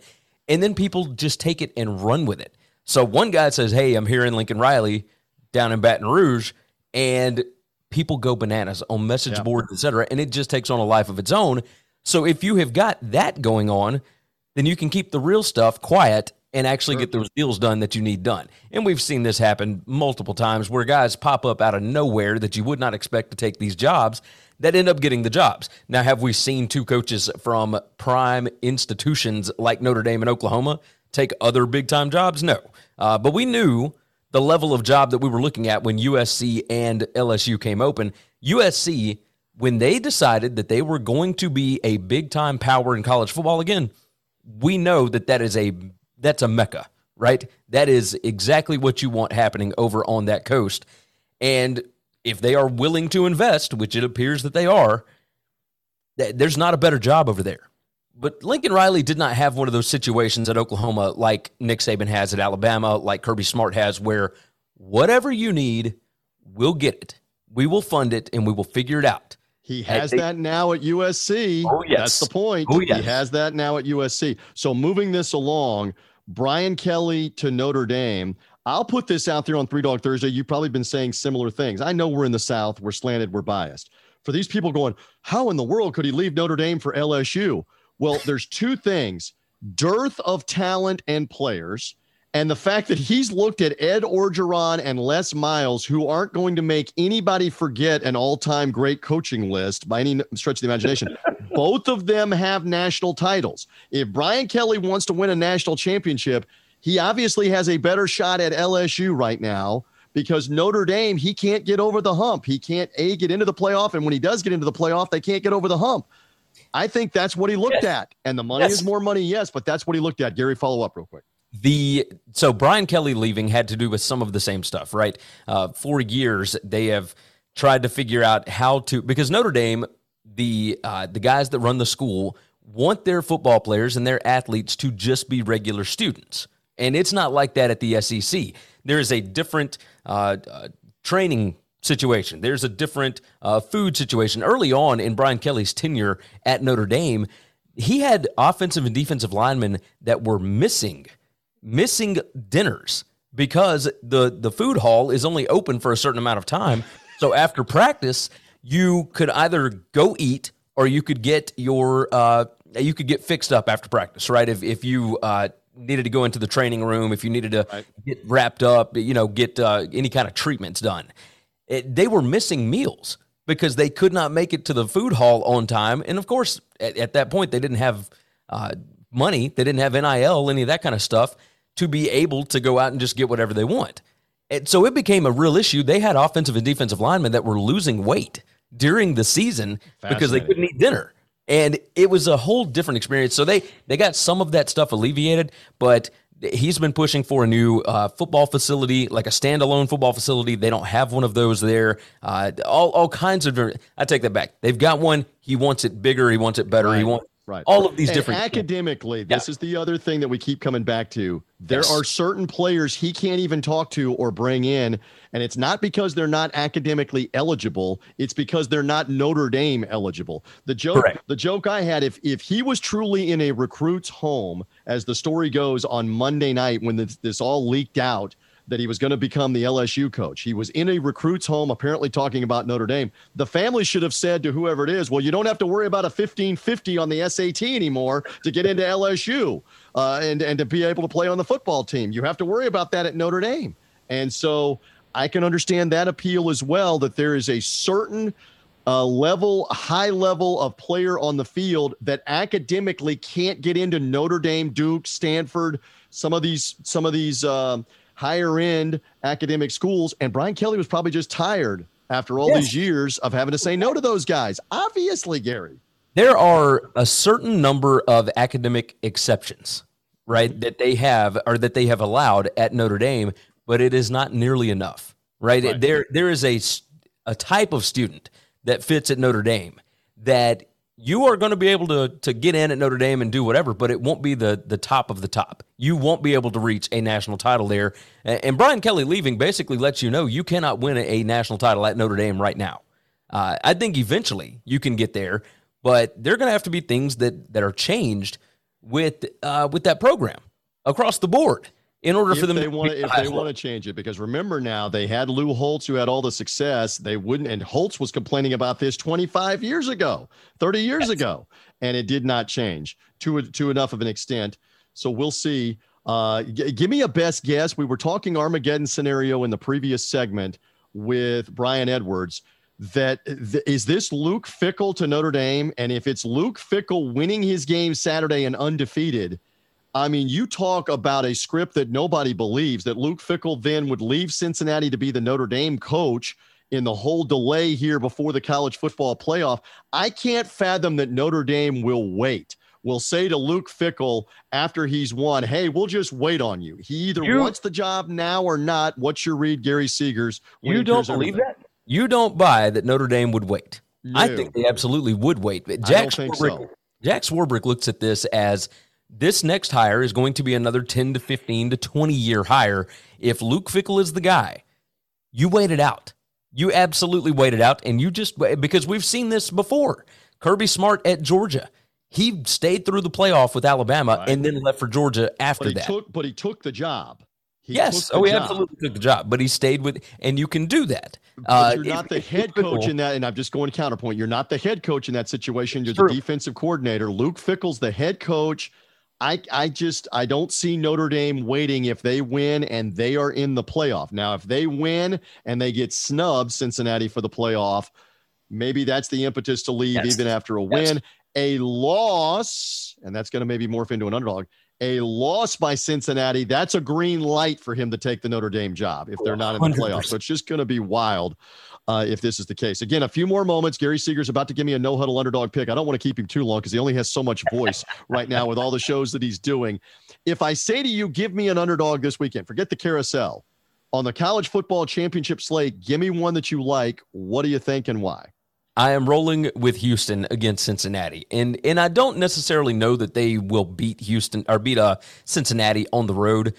And then people just take it and run with it. So one guy says hey i'm hearing lincoln riley down in baton rouge and people go bananas on message yeah. boards etc and it just takes on a life of its own. So if you have got that going on then you can keep the real stuff quiet and actually sure. get those deals done that you need done. And we've seen this happen multiple times where guys pop up out of nowhere that you would not expect to take these jobs that end up getting the jobs. Now, have we seen two coaches from prime institutions like Notre Dame and Oklahoma take other big time jobs? No. Uh, but we knew the level of job that we were looking at when USC and LSU came open. USC, when they decided that they were going to be a big time power in college football again, we know that that is a that's a mecca, right? That is exactly what you want happening over on that coast. And if they are willing to invest, which it appears that they are, there's not a better job over there. But Lincoln Riley did not have one of those situations at Oklahoma like Nick Saban has at Alabama, like Kirby Smart has, where whatever you need, we'll get it. We will fund it and we will figure it out.
He has that now at USC.
Oh, yes.
That's the point.
Oh, yes.
He has that now at USC. So moving this along, Brian Kelly to Notre Dame. I'll put this out there on Three Dog Thursday. You've probably been saying similar things. I know we're in the South, we're slanted, we're biased. For these people going, how in the world could he leave Notre Dame for LSU? Well, there's two things dearth of talent and players, and the fact that he's looked at Ed Orgeron and Les Miles, who aren't going to make anybody forget an all time great coaching list by any stretch of the imagination. Both of them have national titles. If Brian Kelly wants to win a national championship, he obviously has a better shot at LSU right now because Notre Dame, he can't get over the hump. He can't, A, get into the playoff. And when he does get into the playoff, they can't get over the hump. I think that's what he looked yes. at. And the money yes. is more money, yes, but that's what he looked at. Gary, follow up real quick
the so Brian Kelly leaving had to do with some of the same stuff, right? Uh, for years they have tried to figure out how to because Notre Dame, the uh, the guys that run the school want their football players and their athletes to just be regular students, and it's not like that at the SEC. There is a different uh, uh, training situation. There's a different uh, food situation. Early on in Brian Kelly's tenure at Notre Dame, he had offensive and defensive linemen that were missing missing dinners because the the food hall is only open for a certain amount of time. So after practice, you could either go eat or you could get your uh, you could get fixed up after practice, right? If if you uh, needed to go into the training room, if you needed to right. get wrapped up, you know, get uh, any kind of treatments done, it, they were missing meals because they could not make it to the food hall on time. And of course, at, at that point, they didn't have uh, money, they didn't have NIL, any of that kind of stuff to be able to go out and just get whatever they want. And so it became a real issue. They had offensive and defensive linemen that were losing weight during the season because they couldn't eat dinner. And it was a whole different experience. So they they got some of that stuff alleviated, but he's been pushing for a new uh, football facility, like a standalone football facility. They don't have one of those there. Uh, all all kinds of. I take that back. They've got one. He wants it bigger. He wants it better. Right. He wants
Right.
All of these
and
different
academically, this yeah. is the other thing that we keep coming back to. There yes. are certain players he can't even talk to or bring in, and it's not because they're not academically eligible, it's because they're not Notre Dame eligible. The joke Correct. the joke I had if if he was truly in a recruit's home as the story goes on Monday night when this, this all leaked out that he was going to become the LSU coach. He was in a recruit's home, apparently talking about Notre Dame. The family should have said to whoever it is, well, you don't have to worry about a 1550 on the SAT anymore to get into LSU uh, and, and to be able to play on the football team. You have to worry about that at Notre Dame. And so I can understand that appeal as well, that there is a certain uh, level, high level of player on the field that academically can't get into Notre Dame, Duke, Stanford, some of these, some of these um, higher end academic schools. And Brian Kelly was probably just tired after all yes. these years of having to say no to those guys. Obviously, Gary.
There are a certain number of academic exceptions, right, mm-hmm. that they have or that they have allowed at Notre Dame, but it is not nearly enough, right? right. There, there is a, a type of student that fits at Notre Dame that you are going to be able to to get in at Notre Dame and do whatever, but it won't be the the top of the top. You won't be able to reach a national title there. And Brian Kelly leaving basically lets you know you cannot win a national title at Notre Dame right now. Uh, I think eventually you can get there, but there are going to have to be things that that are changed with uh, with that program across the board in order
if
for them
they
to
want if they want to change it because remember now they had Lou Holtz who had all the success. They wouldn't and Holtz was complaining about this 25 years ago 30 years yes. ago and it did not change to to enough of an extent. So we'll see. Uh, g- give me a best guess. We were talking Armageddon scenario in the previous segment with Brian Edwards that th- is this Luke Fickell to Notre Dame? And if it's Luke Fickell winning his game Saturday and undefeated I mean, you talk about a script that nobody believes that Luke Fickell then would leave Cincinnati to be the Notre Dame coach in the whole delay here before the college football playoff. I can't fathom that Notre Dame will wait. Will say to Luke Fickell after he's won, "Hey, we'll just wait on you." He either you, wants the job now or not. What's your read, Gary Seegers?
You don't believe everything? that? You don't buy that Notre Dame would wait. No. I think they absolutely would wait. Jack Swarbrick, so. Jack Swarbrick looks at this as this next hire is going to be another 10 to 15 to 20 year hire. If Luke Fickell is the guy, you wait it out. You absolutely wait it out. And you just, because we've seen this before. Kirby Smart at Georgia. He stayed through the playoff with Alabama right. and then left for Georgia after
but
that.
Took, but he took the job.
He yes. oh, he job. absolutely took the job, but he stayed with, and you can do that.
Uh, you're not the head coach in that, and I'm just going to counterpoint. You're not the head coach in that situation. You're the defensive coordinator. Luke Fickell's the head coach. I, I just I don't see Notre Dame waiting if they win and they are in the playoff. Now, if they win and they get snubbed Cincinnati for the playoff, maybe that's the impetus to leave even after a win. A loss, and that's going to maybe morph into an underdog. A loss by Cincinnati, that's a green light for him to take the Notre Dame job if they're not in the playoffs. So it's just going to be wild uh, if this is the case. Again, a few more moments. Gary Seeger's about to give me a no huddle underdog pick. I don't want to keep him too long because he only has so much voice right now with all the shows that he's doing. If I say to you, give me an underdog this weekend, forget the carousel. On the college football championship slate, give me one that you like. What do you think and why?
I am rolling with Houston against Cincinnati, and and I don't necessarily know that they will beat Houston or beat uh, Cincinnati on the road,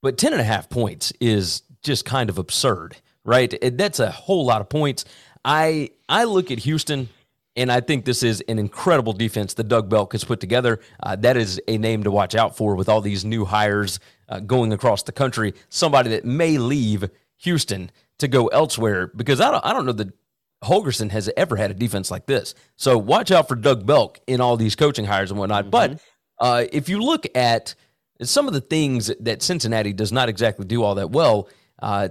but ten and a half points is just kind of absurd right? That's a whole lot of points. I I look at Houston and I think this is an incredible defense that Doug Belk has put together. Uh, that is a name to watch out for with all these new hires uh, going across the country. Somebody that may leave Houston to go elsewhere because I don't I don't know that Holgorsen has ever had a defense like this. So watch out for Doug Belk in all these coaching hires and whatnot. Mm-hmm. But uh, if you look at some of the things that Cincinnati does not exactly do all that well, uh,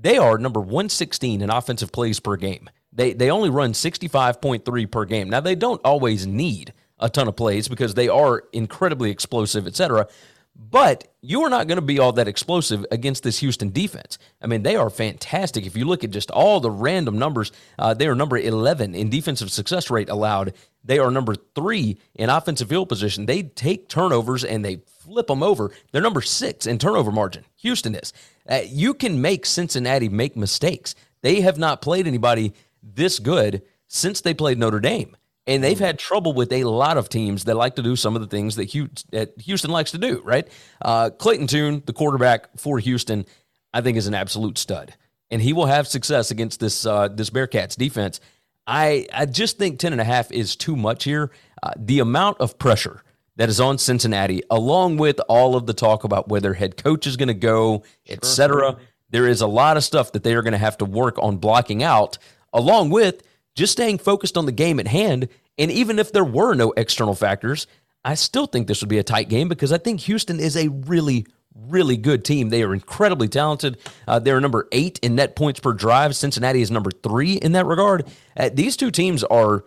they are number 116 in offensive plays per game. They they only run 65.3 per game. Now they don't always need a ton of plays because they are incredibly explosive, etc. But you are not going to be all that explosive against this Houston defense. I mean, they are fantastic. If you look at just all the random numbers, uh, they are number 11 in defensive success rate allowed. They are number three in offensive field position. They take turnovers and they flip them over. They're number six in turnover margin. Houston is. Uh, you can make Cincinnati make mistakes. They have not played anybody this good since they played Notre Dame. And they've had trouble with a lot of teams that like to do some of the things that Houston likes to do, right? Uh, Clayton Tune, the quarterback for Houston, I think is an absolute stud. And he will have success against this uh, this Bearcats defense. I, I just think 10 and a half is too much here. Uh, the amount of pressure that is on Cincinnati, along with all of the talk about where their head coach is going to go, etc. There is a lot of stuff that they are going to have to work on blocking out, along with just staying focused on the game at hand. And even if there were no external factors, I still think this would be a tight game because I think Houston is a really, really good team. They are incredibly talented. Uh, they're number eight in net points per drive. Cincinnati is number three in that regard. Uh, these two teams are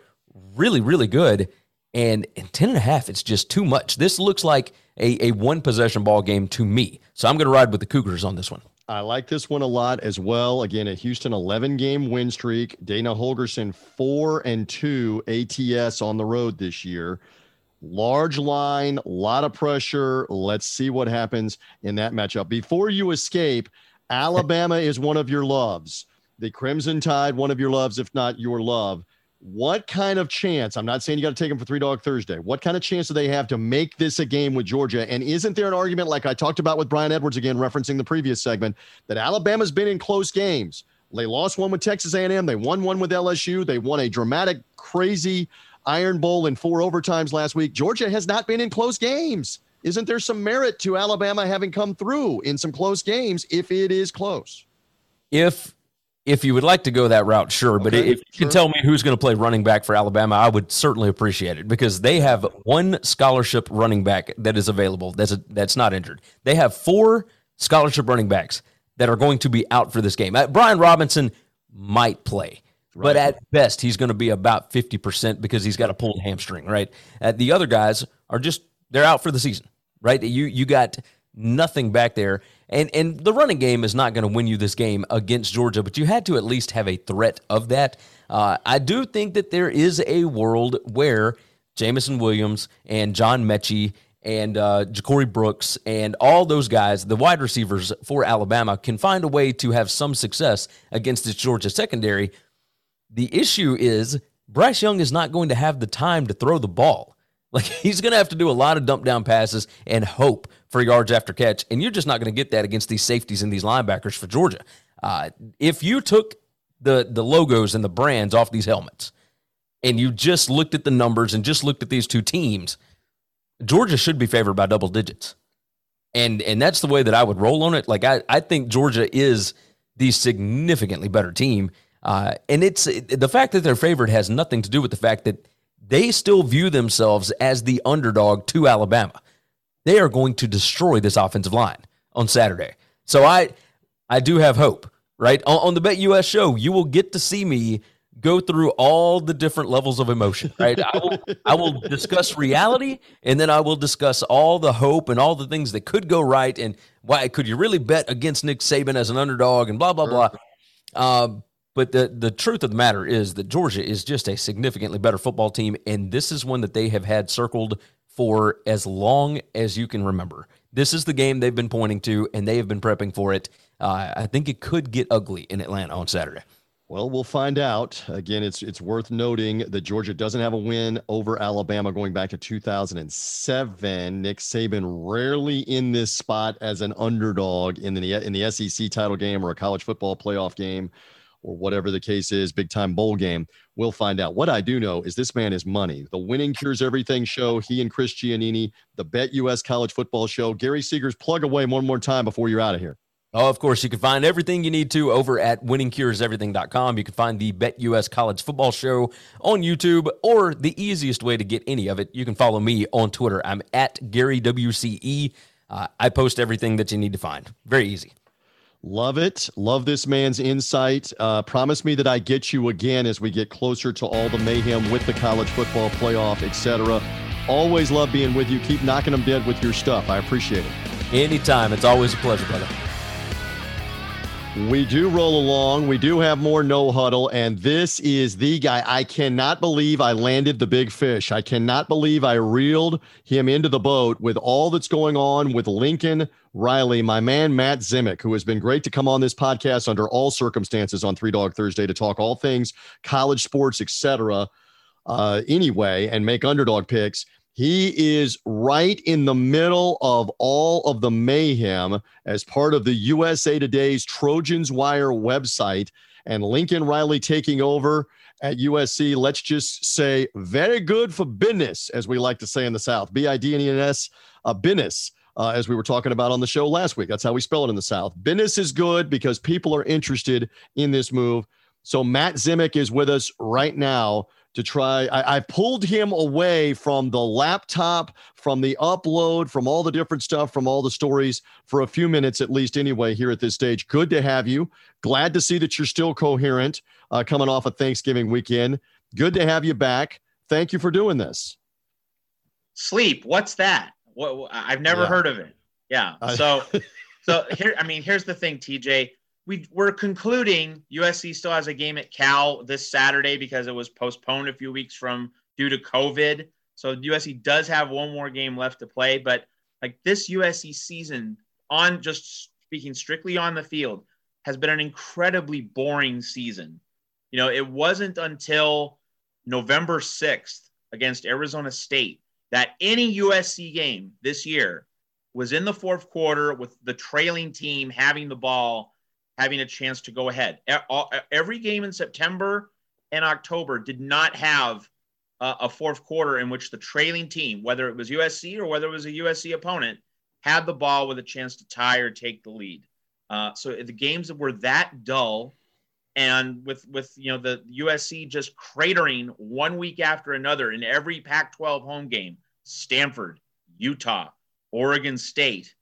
really, really good. And in 10 and a half, it's just too much. This looks like a, a one possession ball game to me. So I'm going to ride with the Cougars on this one.
I like this one a lot as well. Again, a Houston 11 game win streak. Dana Holgorsen, four and two ATS on the road this year. Large line, a lot of pressure. Let's see what happens in that matchup. Before you escape, Alabama is one of your loves. The Crimson Tide, one of your loves, if not your love. What kind of chance? I'm not saying you got to take them for Three Dog Thursday. What kind of chance do they have to make this a game with Georgia? And isn't there an argument, like I talked about with Brian Edwards again, referencing the previous segment, that Alabama's been in close games? They lost one with Texas A&M. They won one with LSU. They won a dramatic, crazy Iron Bowl in four overtimes last week. Georgia has not been in close games. Isn't there some merit to Alabama having come through in some close games if it is close?
If if you would like to go that route, sure. Okay, but if you sure. can tell me who's going to play running back for Alabama, I would certainly appreciate it because they have one scholarship running back that is available that's a, that's not injured. They have four scholarship running backs that are going to be out for this game. Uh, Brian Robinson might play. Right. But at best, he's going to be about 50% because he's got a pulled hamstring, right? Uh, the other guys are just, they're out for the season, right? You, you got nothing back there. And, and the running game is not going to win you this game against Georgia, but you had to at least have a threat of that. Uh, I do think that there is a world where Jameson Williams and John Metchie and uh, Ja'Corey Brooks and all those guys, the wide receivers for Alabama, can find a way to have some success against this Georgia secondary the issue is Bryce Young is not going to have the time to throw the ball. Like he's going to have to do a lot of dump down passes and hope for yards after catch, and you're just not going to get that against these safeties and these linebackers for Georgia. Uh, if you took the the logos and the brands off these helmets, and you just looked at the numbers and just looked at these two teams, Georgia should be favored by double digits, and and that's the way that I would roll on it. Like I I think Georgia is the significantly better team. Uh, and it's the fact that they're favored has nothing to do with the fact that they still view themselves as the underdog to Alabama. They are going to destroy this offensive line on Saturday. So I I do have hope, right? On, on the Bet US show, you will get to see me go through all the different levels of emotion, right? I will, I will discuss reality and then I will discuss all the hope and all the things that could go right and why could you really bet against Nick Saban as an underdog and blah, blah, blah. Um, but the, the truth of the matter is that Georgia is just a significantly better football team, and this is one that they have had circled for as long as you can remember. This is the game they've been pointing to, and they have been prepping for it. Uh, I think it could get ugly in Atlanta on Saturday.
Well, we'll find out. Again, it's it's worth noting that Georgia doesn't have a win over Alabama going back to 2007. Nick Saban rarely in this spot as an underdog in the in the SEC title game or a college football playoff game or whatever the case is, big time bowl game. We'll find out. What I do know is this man is money. The Winning Cures Everything show, he and Chris Giannini, the Bet US College Football show. Gary Seegers, plug away one more time before you're out of here.
Oh, of course, you can find everything you need to over at winningcureseverything.com. You can find the Bet US College Football Show on YouTube, or the easiest way to get any of it, you can follow me on Twitter. I'm at Gary WCE. Uh, I post everything that you need to find. Very easy.
Love it. Love this man's insight. Uh, promise me that I get you again as we get closer to all the mayhem with the college football playoff, etc. Always love being with you. Keep knocking them dead with your stuff. I appreciate it.
Anytime. It's always a pleasure, brother.
We do roll along. We do have more no huddle, and this is the guy. I cannot believe I landed the big fish. I cannot believe I reeled him into the boat with all that's going on with Lincoln Riley, my man Matt Zemek, who has been great to come on this podcast under all circumstances on Three Dog Thursday to talk all things college sports, etc. Uh, anyway, and make underdog picks. He is right in the middle of all of the mayhem as part of the USA Today's Trojans Wire website. and Lincoln Riley taking over at USC. Let's just say very good for business, as we like to say in the South. B I D N E S, uh, business. Uh, as we were talking about on the show last week. That's how we spell it in the South. Business is good because people are interested in this move. So Matt Zemek is with us right now to try. I, I, pulled him away from the laptop, from the upload, from all the different stuff, from all the stories for a few minutes at least, anyway, here at this stage. Good to have you. Glad to see that you're still coherent uh, coming off of Thanksgiving weekend. Good to have you back. Thank you for doing this.
Sleep. What's that? What, I've never yeah. heard of it. Yeah. So, so here, I mean, here's the thing, TJ we we're concluding USC still has a game at Cal this Saturday because it was postponed a few weeks from due to COVID. So USC does have one more game left to play, but like this USC season on just speaking strictly on the field has been an incredibly boring season. You know, it wasn't until November 6th against Arizona State that any USC game this year was in the fourth quarter with the trailing team having the ball having a chance to go ahead. Every game in September and October did not have a fourth quarter in which the trailing team, whether it was USC or whether it was a USC opponent, had the ball with a chance to tie or take the lead. Uh, so the games that were that dull, and with with you know the USC just cratering one week after another in every Pac-12 home game, Stanford, Utah, Oregon State,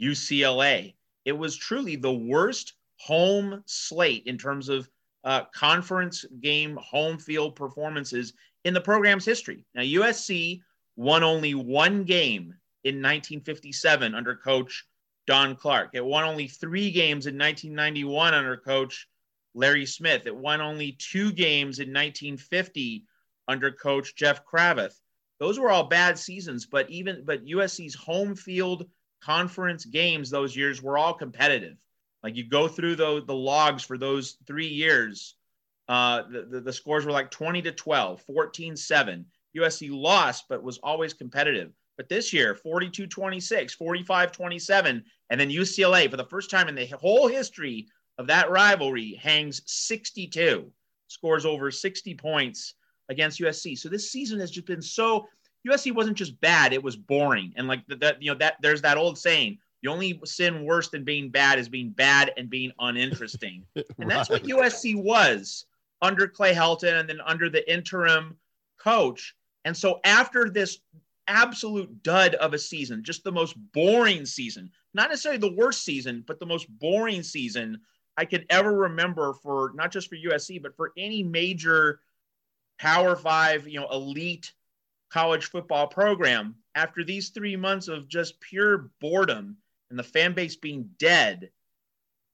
UCLA. It was truly the worst home slate in terms of uh, conference game home field performances in the program's history. Now, USC won only one game in 1957 under coach Don Clark. It won only three games in 1991 under coach Larry Smith. It won only two games in 1950 under coach Jeff Cravath. Those were all bad seasons, but even but USC's home field conference games those years were all competitive. Like you go through the, the logs for those three years, uh, the, the, the scores were like 20 to 12, 14 7. USC lost, but was always competitive. But this year, 42 26, 45 27. And then UCLA, for the first time in the whole history of that rivalry, hangs 62, scores over 60 points against USC. So this season has just been so. USC wasn't just bad; it was boring, and like that, you know, that there's that old saying: the only sin worse than being bad is being bad and being uninteresting. right. And that's what USC was under Clay Helton and then under the interim coach. And so after this absolute dud of a season, just the most boring season, not necessarily the worst season, but the most boring season I could ever remember for not just for USC, but for any major Power Five, you know, elite college football program. After these three months of just pure boredom and the fan base being dead,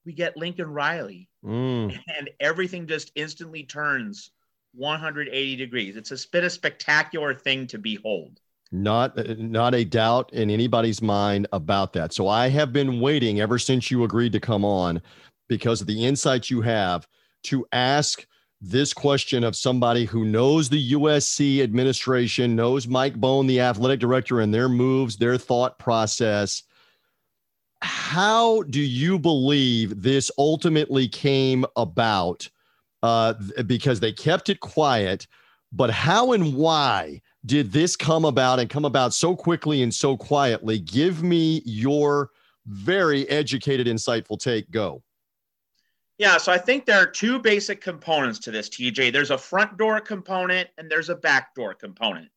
we get Lincoln Riley. Mm. And everything just instantly turns 180 degrees. It's a bit of spectacular thing to behold.
Not not a doubt in anybody's mind about that. So I have been waiting ever since you agreed to come on because of the insight you have to ask this question of somebody who knows the USC administration, knows Mike Bohn, the athletic director, and their moves, their thought process how do you believe this ultimately came about? Uh, because they kept it quiet, but how and why did this come about and come about so quickly and so quietly? Give me your very educated, insightful take. Go.
Yeah, so I think there are two basic components to this, TJ. There's a front door component and there's a back door component.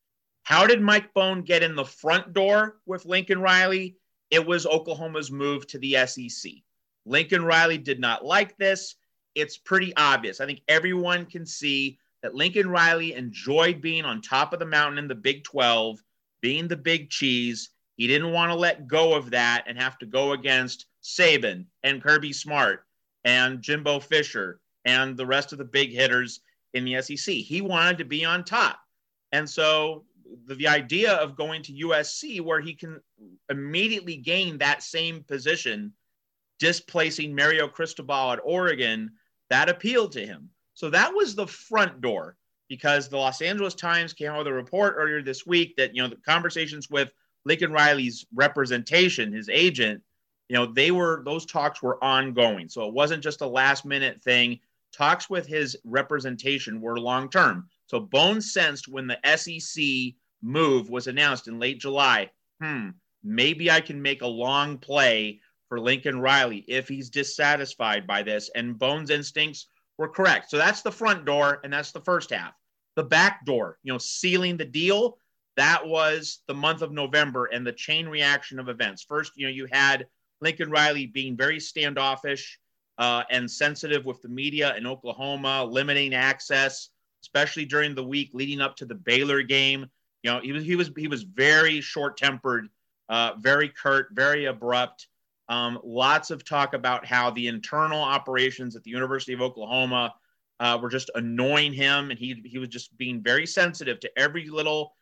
How did Mike Bohn get in the front door with Lincoln Riley? It was Oklahoma's move to the SEC. Lincoln Riley did not like this. It's pretty obvious. I think everyone can see that Lincoln Riley enjoyed being on top of the mountain in the Big 12, being the big cheese. He didn't want to let go of that and have to go against Saban and Kirby Smart and Jimbo Fisher and the rest of the big hitters in the SEC. He wanted to be on top. And so the, the idea of going to USC where he can immediately gain that same position, displacing Mario Cristobal at Oregon, that appealed to him. So that was the front door because the Los Angeles Times came out with a report earlier this week that, you know, the conversations with Lincoln Riley's representation, his agent, you know, they were, those talks were ongoing. So it wasn't just a last minute thing. talks with his representation were long term. So Bones sensed when the SEC move was announced in late July, hmm, maybe I can make a long play for Lincoln Riley if he's dissatisfied by this. And Bohn's instincts were correct. So that's the front door, and that's the first half. The back door, you know, sealing the deal, that was the month of November and the chain reaction of events. First, you know, you had Lincoln Riley being very standoffish uh, and sensitive with the media in Oklahoma, limiting access, especially during the week leading up to the Baylor game. You know, he was he was he was very short tempered, uh, very curt, very abrupt. Um, lots of talk about how the internal operations at the University of Oklahoma uh, were just annoying him, and he he was just being very sensitive to every little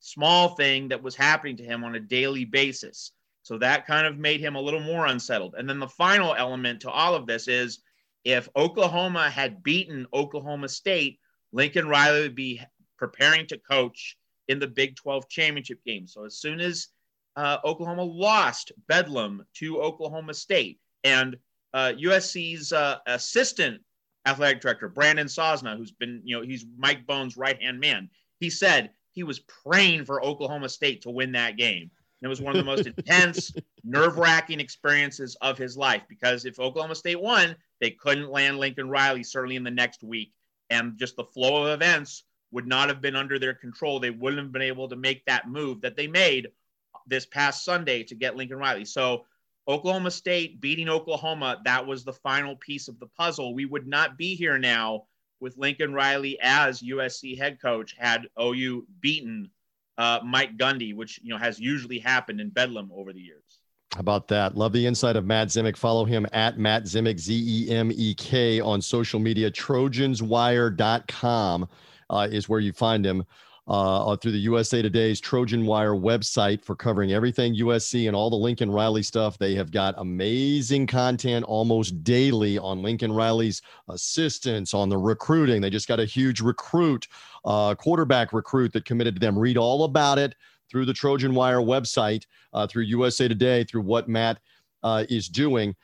small thing that was happening to him on a daily basis. So that kind of made him a little more unsettled. And then the final element to all of this is if Oklahoma had beaten Oklahoma State, Lincoln Riley would be preparing to coach in the Big 12 championship game. So as soon as uh, Oklahoma lost Bedlam to Oklahoma State, and uh, USC's uh, assistant athletic director Brandon Sosna, who's been, you know, he's Mike Bohn's right hand man, he said he was praying for Oklahoma State to win that game. And it was one of the most intense, nerve wracking experiences of his life because if Oklahoma State won, they couldn't land Lincoln Riley certainly in the next week. And just the flow of events would not have been under their control. They wouldn't have been able to make that move that they made this past Sunday to get Lincoln Riley. So, Oklahoma State beating Oklahoma, that was the final piece of the puzzle. We would not be here now with Lincoln Riley as USC head coach had OU beaten uh, Mike Gundy, which you know has usually happened in Bedlam over the years.
About that? Love the insight of Matt Zemek. Follow him at Matt Zemek, Z E M E K, on social media. TrojansWire.com uh, is where you find him uh, through the USA Today's Trojan Wire website for covering everything USC and all the Lincoln Riley stuff. They have got amazing content almost daily on Lincoln Riley's assistants, on the recruiting. They just got a huge recruit, uh, quarterback recruit that committed to them. Read all about it through the Trojan Wire website, uh, through USA Today, through what Matt uh, is doing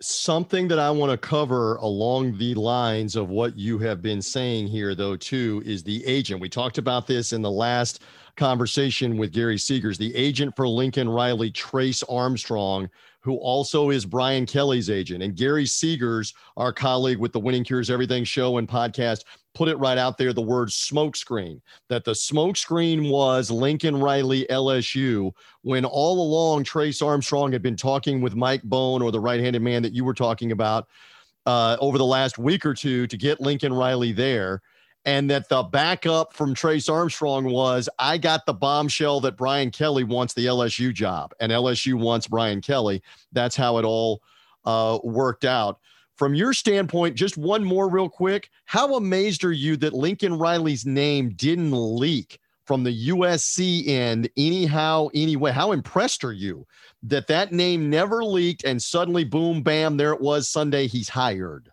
something that I want to cover along the lines of what you have been saying here, though, too, is the agent. We talked about this in the last conversation with Gary Seegers, the agent for Lincoln Riley, Trace Armstrong, who also is Brian Kelly's agent. And Gary Seegers, our colleague with the Winning Cures Everything show and podcast, put it right out there the word smokescreen. That the smokescreen was Lincoln Riley LSU when all along Trace Armstrong had been talking with Mike Bohn or the right handed man that you were talking about uh, over the last week or two to get Lincoln Riley there and that the backup from Trace Armstrong was I got the bombshell that Brian Kelly wants the LSU job and LSU wants Brian Kelly. That's how it all uh, worked out. From your standpoint, just one more real quick. How amazed are you that Lincoln Riley's name didn't leak from the USC end anyhow, anyway? How impressed are you that that name never leaked and suddenly, boom, bam, there it was Sunday, he's hired?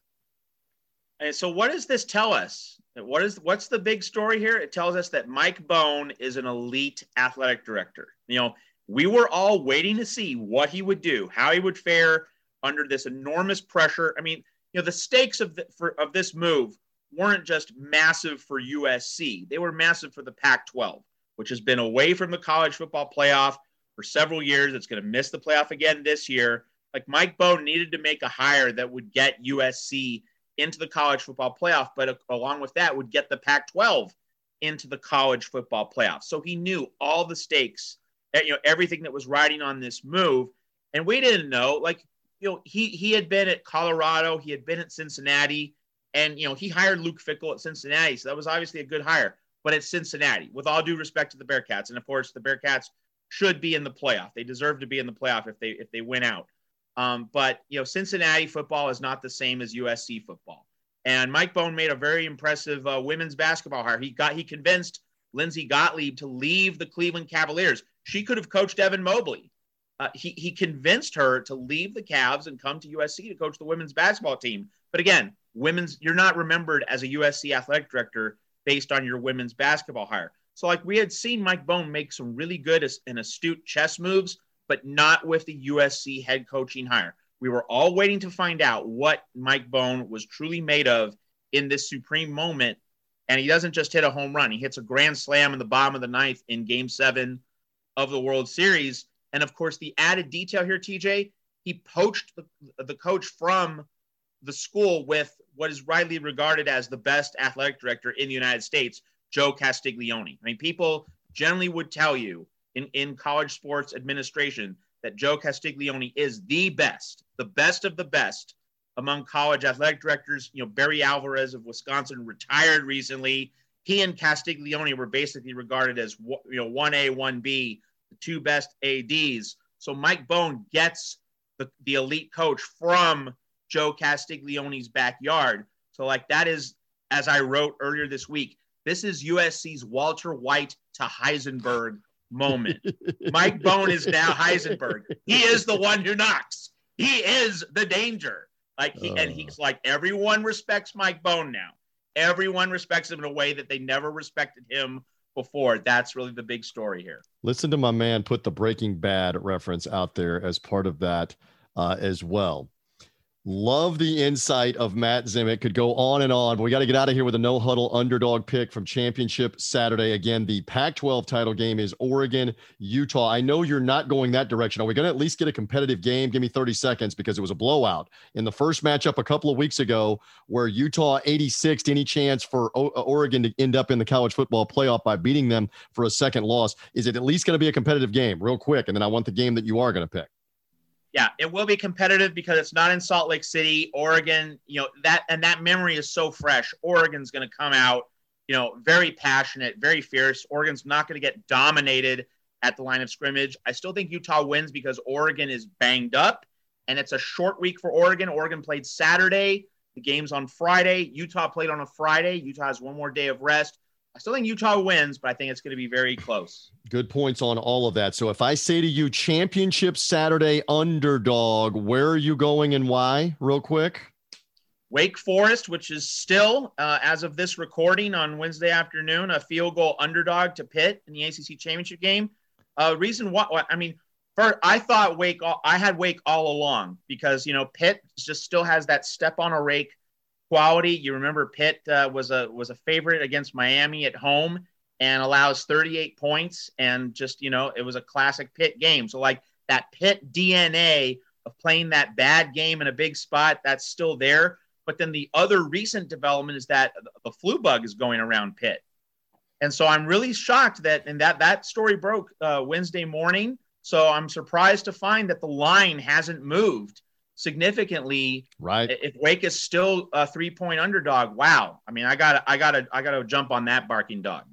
And so, what does this tell us? What is what's the big story here? It tells us that Mike Bohn is an elite athletic director. You know, we were all waiting to see what he would do, how he would fare under this enormous pressure. I mean, you know, the stakes of the, for, of this move weren't just massive for USC; they were massive for the Pac-12, which has been away from the college football playoff for several years. It's going to miss the playoff again this year. Like Mike Bohn needed to make a hire that would get USC into the college football playoff, but along with that would get the Pac 12 into the college football playoff. So he knew all the stakes, eh, you know, everything that was riding on this move. And we didn't know, like, you know, he he had been at Colorado, he had been at Cincinnati, and you know, he hired Luke Fickell at Cincinnati. So that was obviously a good hire. But at Cincinnati, with all due respect to the Bearcats, and of course the Bearcats should be in the playoff. They deserve to be in the playoff if they if they win out. Um, but you know, Cincinnati football is not the same as USC football. And Mike Bohn made a very impressive uh, women's basketball hire. He got he convinced Lindsay Gottlieb to leave the Cleveland Cavaliers. She could have coached Evan Mobley. Uh, he he convinced her to leave the Cavs and come to USC to coach the women's basketball team. But again, women's you're not remembered as a USC athletic director based on your women's basketball hire. So like we had seen Mike Bohn make some really good and astute chess moves but not with the USC head coaching hire. We were all waiting to find out what Mike Bohn was truly made of in this supreme moment. And he doesn't just hit a home run, he hits a grand slam in the bottom of the ninth in game seven of the World Series. And of course, the added detail here, TJ, he poached the, the coach from the school with what is widely regarded as the best athletic director in the United States, Joe Castiglione. I mean, people generally would tell you in, in college sports administration that Joe Castiglione is the best, the best of the best among college athletic directors. You know, Barry Alvarez of Wisconsin retired recently. He and Castiglione were basically regarded as you know 1A, 1B, the two best ADs. So Mike Bohn gets the, the elite coach from Joe Castiglione's backyard. So like that is, as I wrote earlier this week, this is USC's Walter White to Heisenberg moment. Mike Bohn is now Heisenberg. He is the one who knocks. He is the danger. Like he, uh. and he's like everyone respects Mike Bohn now. Everyone respects him in a way that they never respected him before. That's really the big story here.
Listen to my man put the Breaking Bad reference out there as part of that uh, as well. Love the insight of Matt Zemek. Could go on and on, but we got to get out of here with a no huddle underdog pick from championship Saturday. Again, the Pac 12 title game is Oregon, Utah. I know you're not going that direction. Are we going to at least get a competitive game? Give me 30 seconds because it was a blowout in the first matchup a couple of weeks ago where Utah 86 any chance for o- uh, Oregon to end up in the college football playoff by beating them for a second loss. Is it at least going to be a competitive game, real quick? And then I want the game that you are going to pick
yeah, it will be competitive because it's not in Salt Lake City, Oregon. You know that, and that memory is so fresh. Oregon's going to come out, you know, very passionate, very fierce. Oregon's not going to get dominated at the line of scrimmage. I still think Utah wins because Oregon is banged up, and it's a short week for Oregon. Oregon played Saturday. The game's on Friday. Utah played on a Friday. Utah has one more day of rest. I still think Utah wins, but I think it's going to be very close.
Good points on all of that. So if I say to you championship Saturday underdog, where are you going and why, real quick?
Wake Forest, which is still, uh, as of this recording on Wednesday afternoon, a field goal underdog to Pitt in the ACC championship game. Uh, reason why, I mean, first, I thought Wake, I had Wake all along because, you know, Pitt just still has that step on a rake quality. You remember Pitt uh, was a was a favorite against Miami at home and allows 38 points and just you know it was a classic Pitt game. So like that Pitt DNA of playing that bad game in a big spot that's still there. But then the other recent development is that the flu bug is going around Pitt. And so I'm really shocked that and that that story broke uh, Wednesday morning. So I'm surprised to find that the line hasn't moved significantly.
Right.
If Wake is still a three point underdog, wow. I mean, I got I got to I got to jump on that barking dog.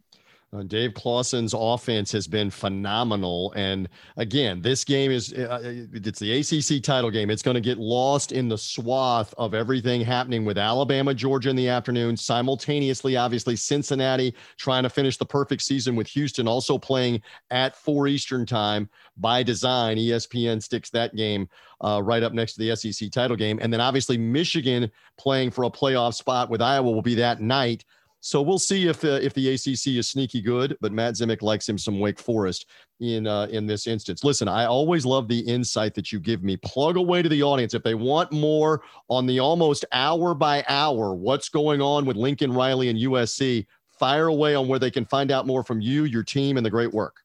Uh, Dave Clawson's offense has been phenomenal, and again, this game is uh, uh it's the ACC title game. It's going to get lost in the swath of everything happening with Alabama, Georgia in the afternoon, simultaneously. Obviously, Cincinnati trying to finish the perfect season with Houston also playing at four Eastern time by design. ESPN sticks that game uh, right up next to the SEC title game, and then obviously Michigan playing for a playoff spot with Iowa will be that night. So we'll see if uh, if the ACC is sneaky good, but Matt Zemek likes him some Wake Forest in uh, in this instance. Listen, I always love the insight that you give me. Plug away to the audience if they want more on the almost hour by hour what's going on with Lincoln Riley and USC. Fire away on where they can find out more from you, your team, and the great work.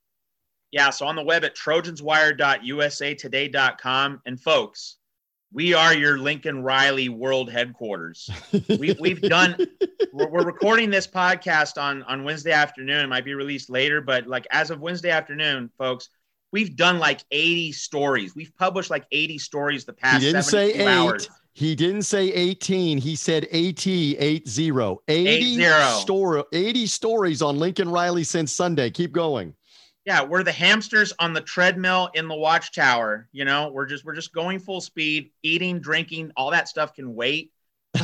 Yeah, so on the web at trojanswire.usatoday.com. And folks, we are your Lincoln Riley world headquarters. We, we've done, we're, we're, recording this podcast on, on Wednesday afternoon. It might be released later, but like as of Wednesday afternoon, folks, we've done like 80 stories. We've published like 80 stories the past he didn't say eight. Hours.
He didn't say 18. He said AT 80. 80, 80. Story, 80 stories on Lincoln Riley since Sunday. Keep going
yeah, we're the hamsters on the treadmill in the watchtower. You know, we're just we're just going full speed, eating, drinking, all that stuff can wait.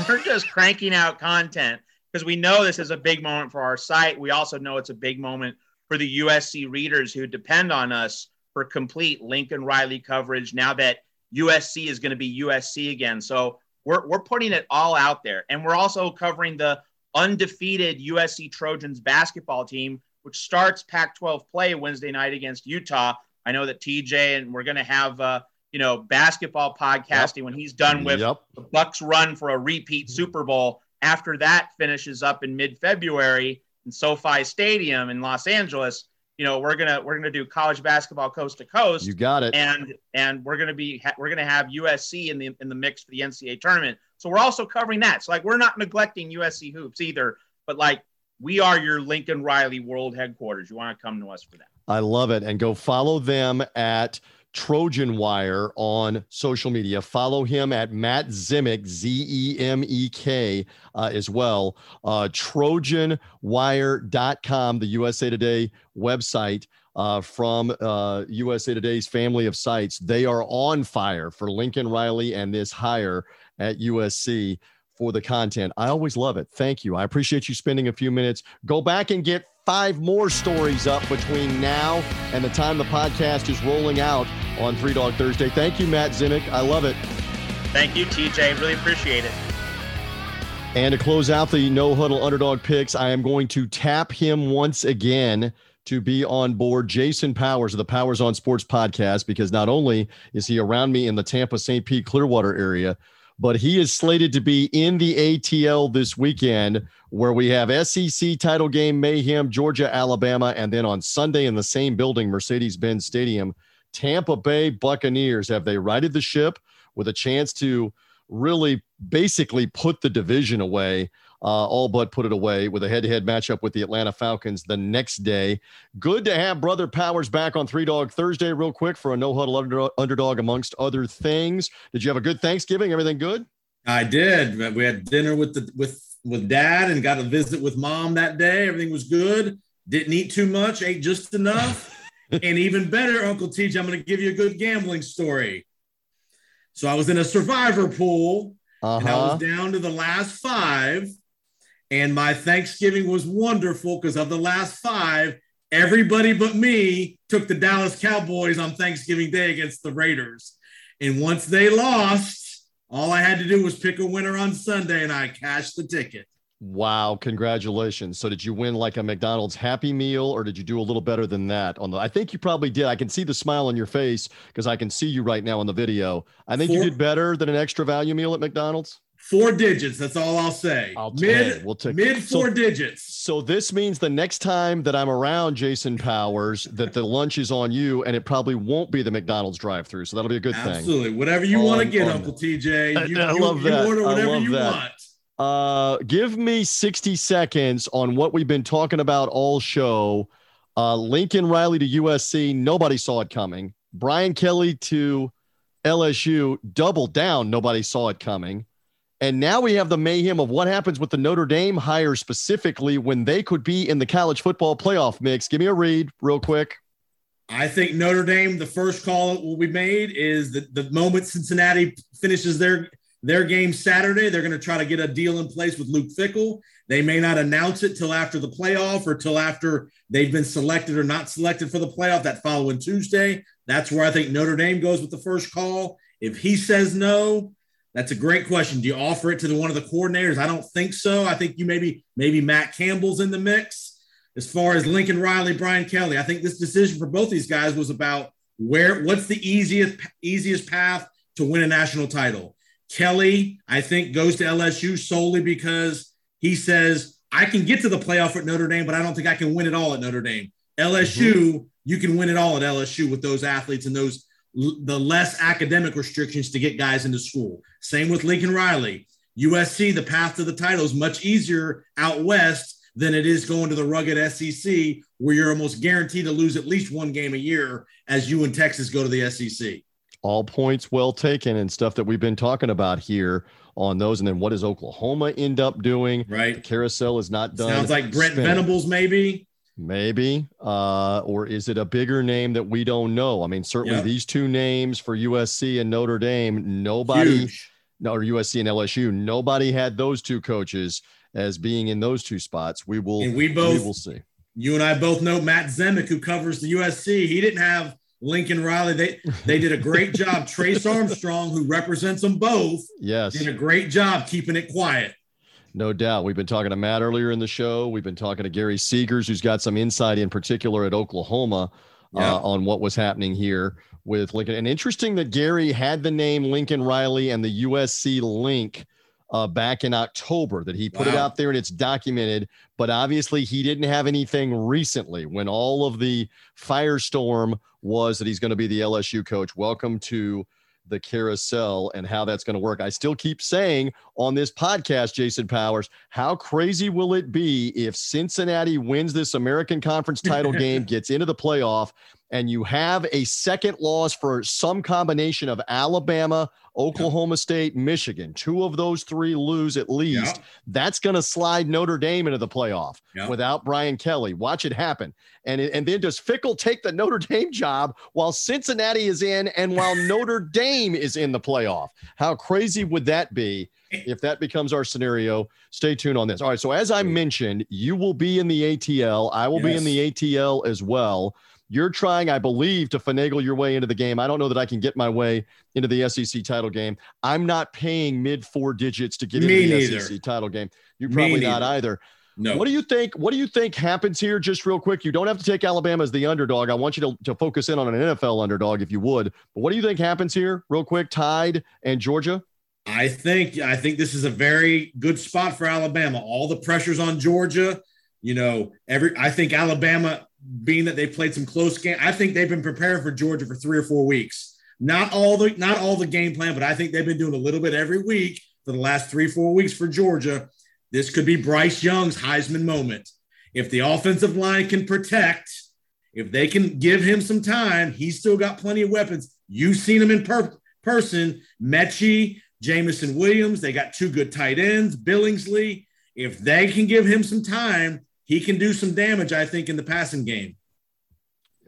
We're just cranking out content because we know this is a big moment for our site. We also know it's a big moment for the USC readers who depend on us for complete Lincoln Riley coverage now that USC is going to be USC again. So we're, we're putting it all out there. And we're also covering the undefeated USC Trojans basketball team which starts Pac 12 play Wednesday night against Utah. I know that TJ and we're going to have, uh, you know, basketball podcasting yep. when he's done with yep. the Bucs run for a repeat Super Bowl. After that finishes up in mid-February in SoFi Stadium in Los Angeles, you know, we're gonna we're gonna do college basketball coast to coast.
You got it.
And and we're gonna be we're gonna have USC in the in the mix for the NCAA tournament. So we're also covering that. So like we're not neglecting USC hoops either, but like we are your Lincoln Riley World Headquarters. You want to come to us for that.
I love it. And go follow them at Trojan Wire on social media. Follow him at Matt Zemek, Z E M E K, uh, as well. Uh, TrojanWire.com, the USA Today website. Uh, from uh, USA Today's family of sites. They are on fire for Lincoln Riley and this hire at USC for the content. I always love it. Thank you. I appreciate you spending a few minutes. Go back and get five more stories up between now and the time the podcast is rolling out on Three Dog Thursday. Thank you, Matt Zemek. I love it.
Thank you, TJ. Really appreciate it.
And to close out the no huddle underdog picks, I am going to tap him once again to be on board Jason Powers of the Powers on Sports podcast because not only is he around me in the Tampa St. Pete Clearwater area, but he is slated to be in the ATL this weekend, where we have SEC title game mayhem, Georgia, Alabama, and then on Sunday in the same building, Mercedes Benz Stadium, Tampa Bay Buccaneers. Have they righted the ship with a chance to really basically put the division away? Uh, all but put it away with a head-to-head matchup with the Atlanta Falcons the next day. Good to have Brother Powers back on Three Dog Thursday, real quick for a no huddle under- underdog, amongst other things. Did you have a good Thanksgiving? Everything good?
I did. We had dinner with the with with Dad and got a visit with Mom that day. Everything was good. Didn't eat too much. Ate just enough. and even better, Uncle TJ, I'm going to give you a good gambling story. So I was in a survivor pool, uh-huh. and I was uh-huh. down to the last five and my Thanksgiving was wonderful because of the last five, everybody but me took the Dallas Cowboys on Thanksgiving Day against the Raiders. And once they lost, all I had to do was pick a winner on Sunday and I cashed the ticket.
Wow, congratulations. So did you win like a McDonald's happy meal or did you do a little better than that on the I think you probably did. I can see the smile on your face because I can see you right now in the video. I think Four, you did better than an extra value meal at McDonald's.
Four digits. That's all I'll say. I'll mid, we'll take mid four so, digits.
So this means the next time that I'm around Jason Powers, that the lunch is on you, and it probably won't be the McDonald's drive-through. So that'll be a good
Absolutely.
thing.
Absolutely. Whatever you want to get, Uncle TJ. You,
I, I
you,
love that.
order whatever you that.
want. Uh, give me 60 seconds on what we've been talking about all show. Uh, Lincoln Riley to USC. Nobody saw it coming. Brian Kelly to LSU. Double down. Nobody saw it coming. And now we have the mayhem of what happens with the Notre Dame hire specifically when they could be in the college football playoff mix. Give me a read real quick.
I think Notre Dame, the first call that will be made is the, the moment Cincinnati finishes their their game Saturday, they're going to try to get a deal in place with Luke Fickell. They may not announce it till after the playoff or till after they've been selected or not selected for the playoff that following Tuesday. That's where I think Notre Dame goes with the first call. If he says no, that's a great question. Do you offer it to the, one of the coordinators? I don't think so. I think you maybe maybe Matt Campbell's in the mix. As far as Lincoln Riley, Brian Kelly, I think this decision for both these guys was about where what's the easiest easiest path to win a national title. Kelly, I think, goes to LSU solely because he says I can get to the playoff at Notre Dame, but I don't think I can win it all at Notre Dame. LSU, mm-hmm. you can win it all at LSU with those athletes and those the less academic restrictions to get guys into school. Same with Lincoln Riley. USC, the path to the title is much easier out west than it is going to the rugged SEC, where you're almost guaranteed to lose at least one game a year as you and Texas go to the SEC.
All points well taken and stuff that we've been talking about here on those. And then what does Oklahoma end up doing?
Right.
The carousel is not done.
Sounds like Brent spinning. Venables, maybe.
Maybe. Uh, or is it a bigger name that we don't know? I mean, certainly yep. these two names for USC and Notre Dame, nobody, Huge. no, or USC and LSU, nobody had those two coaches as being in those two spots. We will,
and we both,
we will see.
You and I both know Matt Zemek, who covers the USC. He didn't have Lincoln Riley. They they did a great job. Trace Armstrong, who represents them both,
yes,
did a great job keeping it quiet.
No doubt. We've been talking to Matt earlier in the show. We've been talking to Gary Seegers, who's got some insight in particular at Oklahoma uh, on what was happening here with Lincoln. And interesting that Gary had the name Lincoln Riley and the USC link uh, back in October that he put wow. it out there and it's documented. But obviously, he didn't have anything recently when all of the firestorm was that he's going to be the LSU coach. Welcome to the carousel and how that's going to work. I still keep saying on this podcast, Jason Powers, how crazy will it be if Cincinnati wins this American Conference title game, gets into the playoff, and you have a second loss for some combination of Alabama, Oklahoma State, Michigan. Two of those three lose at least. That's going to slide Notre Dame into the playoff without Brian Kelly. Watch it happen. And, and then does Fickell take the Notre Dame job while Cincinnati is in and while Notre Dame is in the playoff? How crazy would that be if that becomes our scenario? Stay tuned on this. All right. So, as I mentioned, you will be in the ATL. I will yes. be in the ATL as well. You're trying, I believe, to finagle your way into the game. I don't know that I can get my way into the SEC title game. I'm not paying mid four digits to get Me into the neither. SEC title game. You're probably not either. No. What do you think? What do you think happens here? Just real quick, you don't have to take Alabama as the underdog. I want you to, to focus in on an NFL underdog if you would. But what do you think happens here, real quick? Tide and Georgia.
I think I think this is a very good spot for Alabama. All the pressures on Georgia. You know, every I think Alabama being that they played some close game. I think they've been preparing for Georgia for three or four weeks. Not all the not all the game plan, but I think they've been doing a little bit every week for the last three four weeks for Georgia. This could be Bryce Young's Heisman moment. If the offensive line can protect, if they can give him some time, he's still got plenty of weapons. You've seen him in per- person. Metchie, Jameson Williams, they got two good tight ends, Billingsley. If they can give him some time, he can do some damage, I think, in the passing game.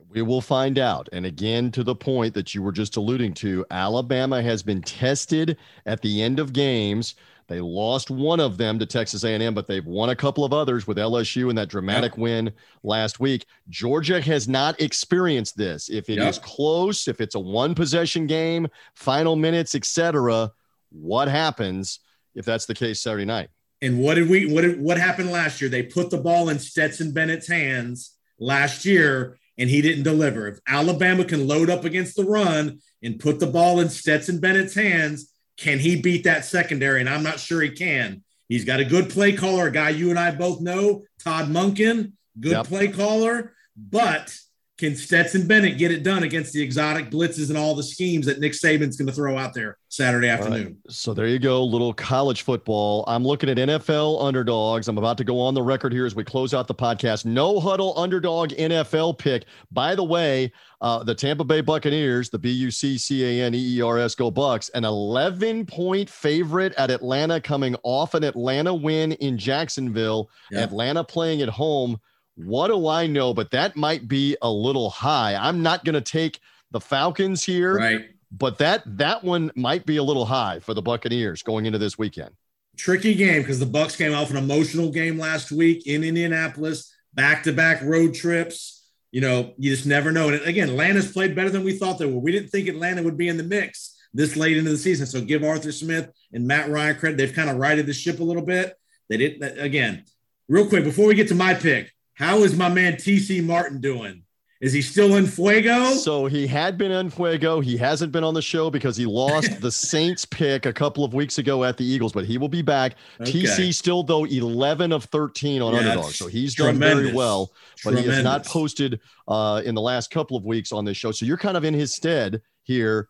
We will find out. And again, to the point that you were just alluding to, Alabama has been tested at the end of games. They lost one of them to Texas A&M, but they've won a couple of others with LSU in that dramatic yep. win last week. Georgia has not experienced this. If it yep. is close, if it's a one possession game, final minutes, etc., what happens if that's the case Saturday night?
And what did we what did, what happened last year? They put the ball in Stetson Bennett's hands last year and he didn't deliver. If Alabama can load up against the run and put the ball in Stetson Bennett's hands, can he beat that secondary? And I'm not sure he can. He's got a good play caller, a guy you and I both know, Todd Monken, good yep. play caller, but can Stetson Bennett get it done against the exotic blitzes and all the schemes that Nick Saban's going to throw out there Saturday afternoon? Right.
So there you go, little college football. I'm looking at NFL underdogs. I'm about to go on the record here as we close out the podcast. No huddle underdog NFL pick. By the way, uh, the Tampa Bay Buccaneers, the B U C C A N E E R S, go Bucs, an 11 point favorite at Atlanta, coming off an Atlanta win in Jacksonville. Yeah. Atlanta playing at home what do I know? But that might be a little high. I'm not going to take the Falcons here.
Right.
But that that one might be a little high for the Buccaneers going into this weekend.
Tricky game because the Bucs came off an emotional game last week in Indianapolis, back-to-back road trips. You know, you just never know. And again, Atlanta's played better than we thought they were. We didn't think Atlanta would be in the mix this late into the season. So give Arthur Smith and Matt Ryan credit. They've kind of righted the ship a little bit. They didn't again, real quick before we get to my pick. How is my man TC Martin doing? Is he still in Fuego?
So he had been in Fuego. He hasn't been on the show because he lost the Saints pick a couple of weeks ago at the Eagles, but he will be back. Okay. TC still though 11 of 13 on yeah, underdog. So he's done very well, but tremendous. he has not posted uh, in the last couple of weeks on this show. So you're kind of in his stead here.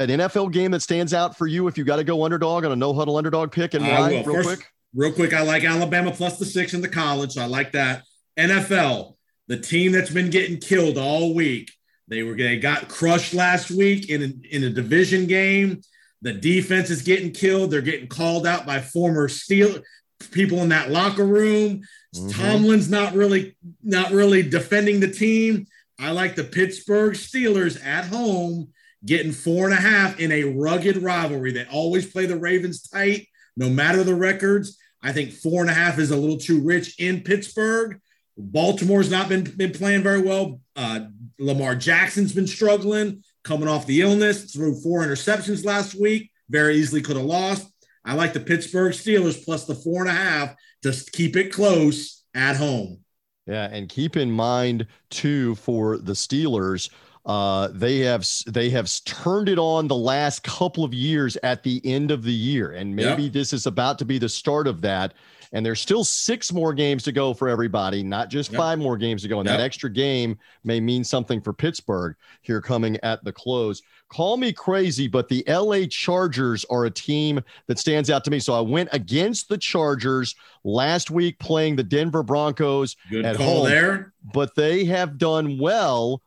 An NFL game that stands out for you if you got to go underdog on a no huddle underdog pick and why, real First, quick?
Real quick, I like Alabama plus the six in the college. So I like that. NFL, the team that's been getting killed all week. They were they got crushed last week in a, in a division game. The defense is getting killed. They're getting called out by former Steel people in that locker room. Mm-hmm. Tomlin's not really not really defending the team. I like the Pittsburgh Steelers at home getting four and a half in a rugged rivalry. They always play the Ravens tight, no matter the records. I think four and a half is a little too rich in Pittsburgh. Baltimore's not been, been playing very well. Uh, Lamar Jackson's been struggling, coming off the illness, threw four interceptions last week. Very easily could have lost. I like the Pittsburgh Steelers plus the four and a half to keep it close at home.
Yeah, and keep in mind too for the Steelers, Uh, they have they have turned it on the last couple of years at the end of the year, and maybe yep. this is about to be the start of that. And there's still six more games to go for everybody, not just yep. five more games to go. And yep. that extra game may mean something for Pittsburgh here coming at the close. Call me crazy, but the LA Chargers are a team that stands out to me. So I went against the Chargers last week playing the Denver Broncos
Good
at
call
home,
there.
but they have done well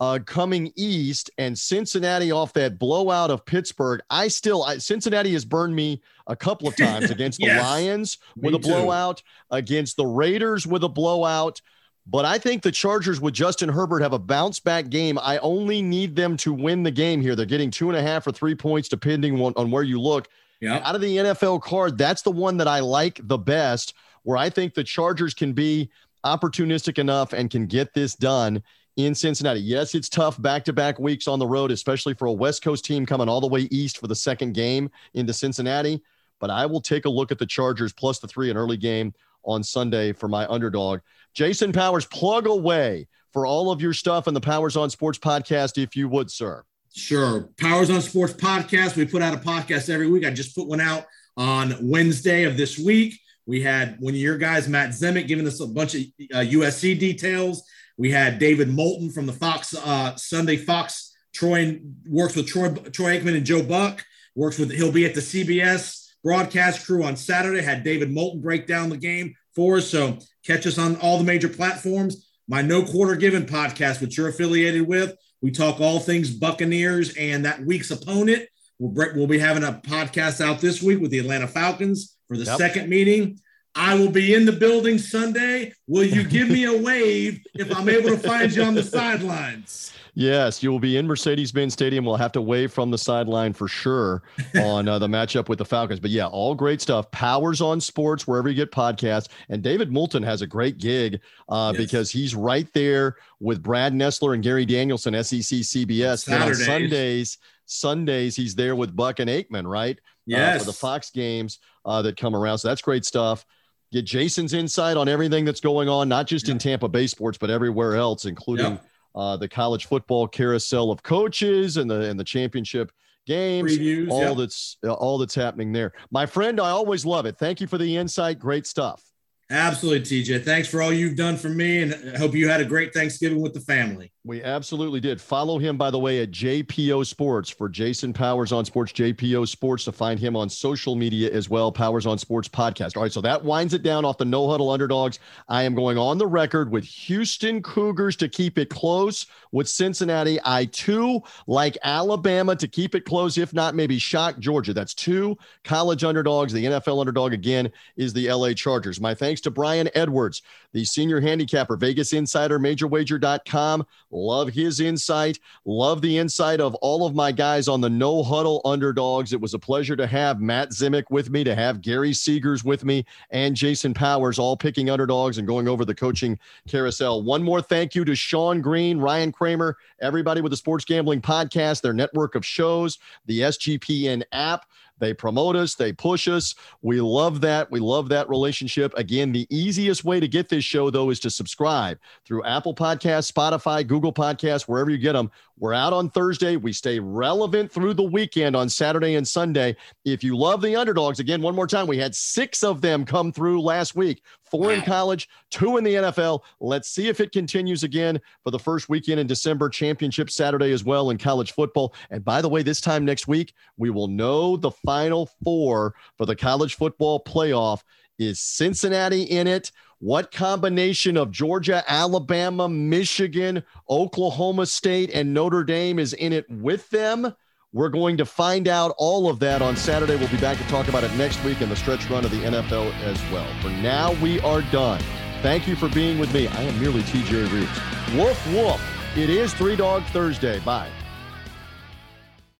uh, coming east and Cincinnati off that blowout of Pittsburgh. I still, I, Cincinnati has burned me a couple of times against the Lions with a blowout, against the Raiders with a blowout. But I think the Chargers with Justin Herbert have a bounce back game. I only need them to win the game here. They're getting two and a half or three points, depending on, on where you look.
Yeah.
Out of the NFL card, that's the one that I like the best, where I think the Chargers can be opportunistic enough and can get this done in Cincinnati. Yes, it's tough back to back weeks on the road, especially for a West Coast team coming all the way east for the second game into Cincinnati. But I will take a look at the Chargers plus the three, an early game on Sunday for my underdog. Jason Powers, plug away for all of your stuff and the Powers on Sports podcast, if you would, sir.
Sure. Powers on Sports podcast. We put out a podcast every week. I just put one out on Wednesday of this week. We had one of your guys, Matt Zemek, giving us a bunch of uh, USC details. We had David Moulton from the Fox uh, Sunday Fox. Troy works with Troy Troy Aikman and Joe Buck. Works with he'll be at the CBS broadcast crew on Saturday. Had David Moulton break down the game for us. So catch us on all the major platforms. My No Quarter Given podcast, which you're affiliated with. We talk all things Buccaneers and that week's opponent. We'll, we'll be having a podcast out this week with the Atlanta Falcons for the yep. second meeting. I will be in the building Sunday. Will you give me a wave if I'm able to find you on the sidelines?
Yes, you will be in Mercedes Benz Stadium. We'll have to wave from the sideline for sure on uh, the matchup with the Falcons. But yeah, all great stuff. Powers on sports, wherever you get podcasts. And David Moulton has a great gig uh, yes. because he's right there with Brad Nessler and Gary Danielson, SEC CBS. on Sundays, Sundays, he's there with Buck and Aikman, right?
Yes.
Uh, for the Fox games uh, that come around. So that's great stuff get Jason's insight on everything that's going on, not just yeah. in Tampa Bay sports, but everywhere else, including yeah. uh, the college football carousel of coaches and the and the championship games,
Previews,
all yeah. that's uh, all that's happening there. My friend, I always love it. Thank you for the insight. Great stuff.
Absolutely, TJ. Thanks for all you've done for me, and I hope you had a great Thanksgiving with the family.
We absolutely did. Follow him, by the way, at JPO Sports for Jason Powers on Sports, JPO Sports to find him on social media as well. Powers on Sports podcast. All right, so that winds it down off the no huddle underdogs. I am going on the record with Houston Cougars to keep it close with Cincinnati. I too like Alabama to keep it close, if not maybe shock Georgia. That's two college underdogs. The NFL underdog again is the LA Chargers. My thanks to Brian Edwards, the senior handicapper, Vegas Insider, MajorWager.com. Love his insight. Love the insight of all of my guys on the no huddle underdogs. It was a pleasure to have Matt Zemek with me, to have Gary Seegers with me, and Jason Powers all picking underdogs and going over the coaching carousel. One more thank you to Sean Green, Ryan Kramer, everybody with the Sports Gambling Podcast, their network of shows, the SGPN app. They promote us, they push us. We love that. We love that relationship. Again, the easiest way to get this show, though, is to subscribe through Apple Podcasts, Spotify, Google Podcasts, wherever you get them. We're out on Thursday. We stay relevant through the weekend on Saturday and Sunday. If you love the underdogs, again, one more time, we had six of them come through last week four in college, two in the NFL. Let's see if it continues again for the first weekend in December, championship Saturday as well in college football. And by the way, this time next week, we will know the final four for the college football playoff. Is Cincinnati in it? What combination of Georgia, Alabama, Michigan, Oklahoma State, and Notre Dame is in it with them? We're going to find out all of that on Saturday. We'll be back to talk about it next week in the stretch run of the NFL as well. For now, we are done. Thank you for being with me. I am merely TJ Reeves. Woof, woof. It is Three Dog Thursday. Bye.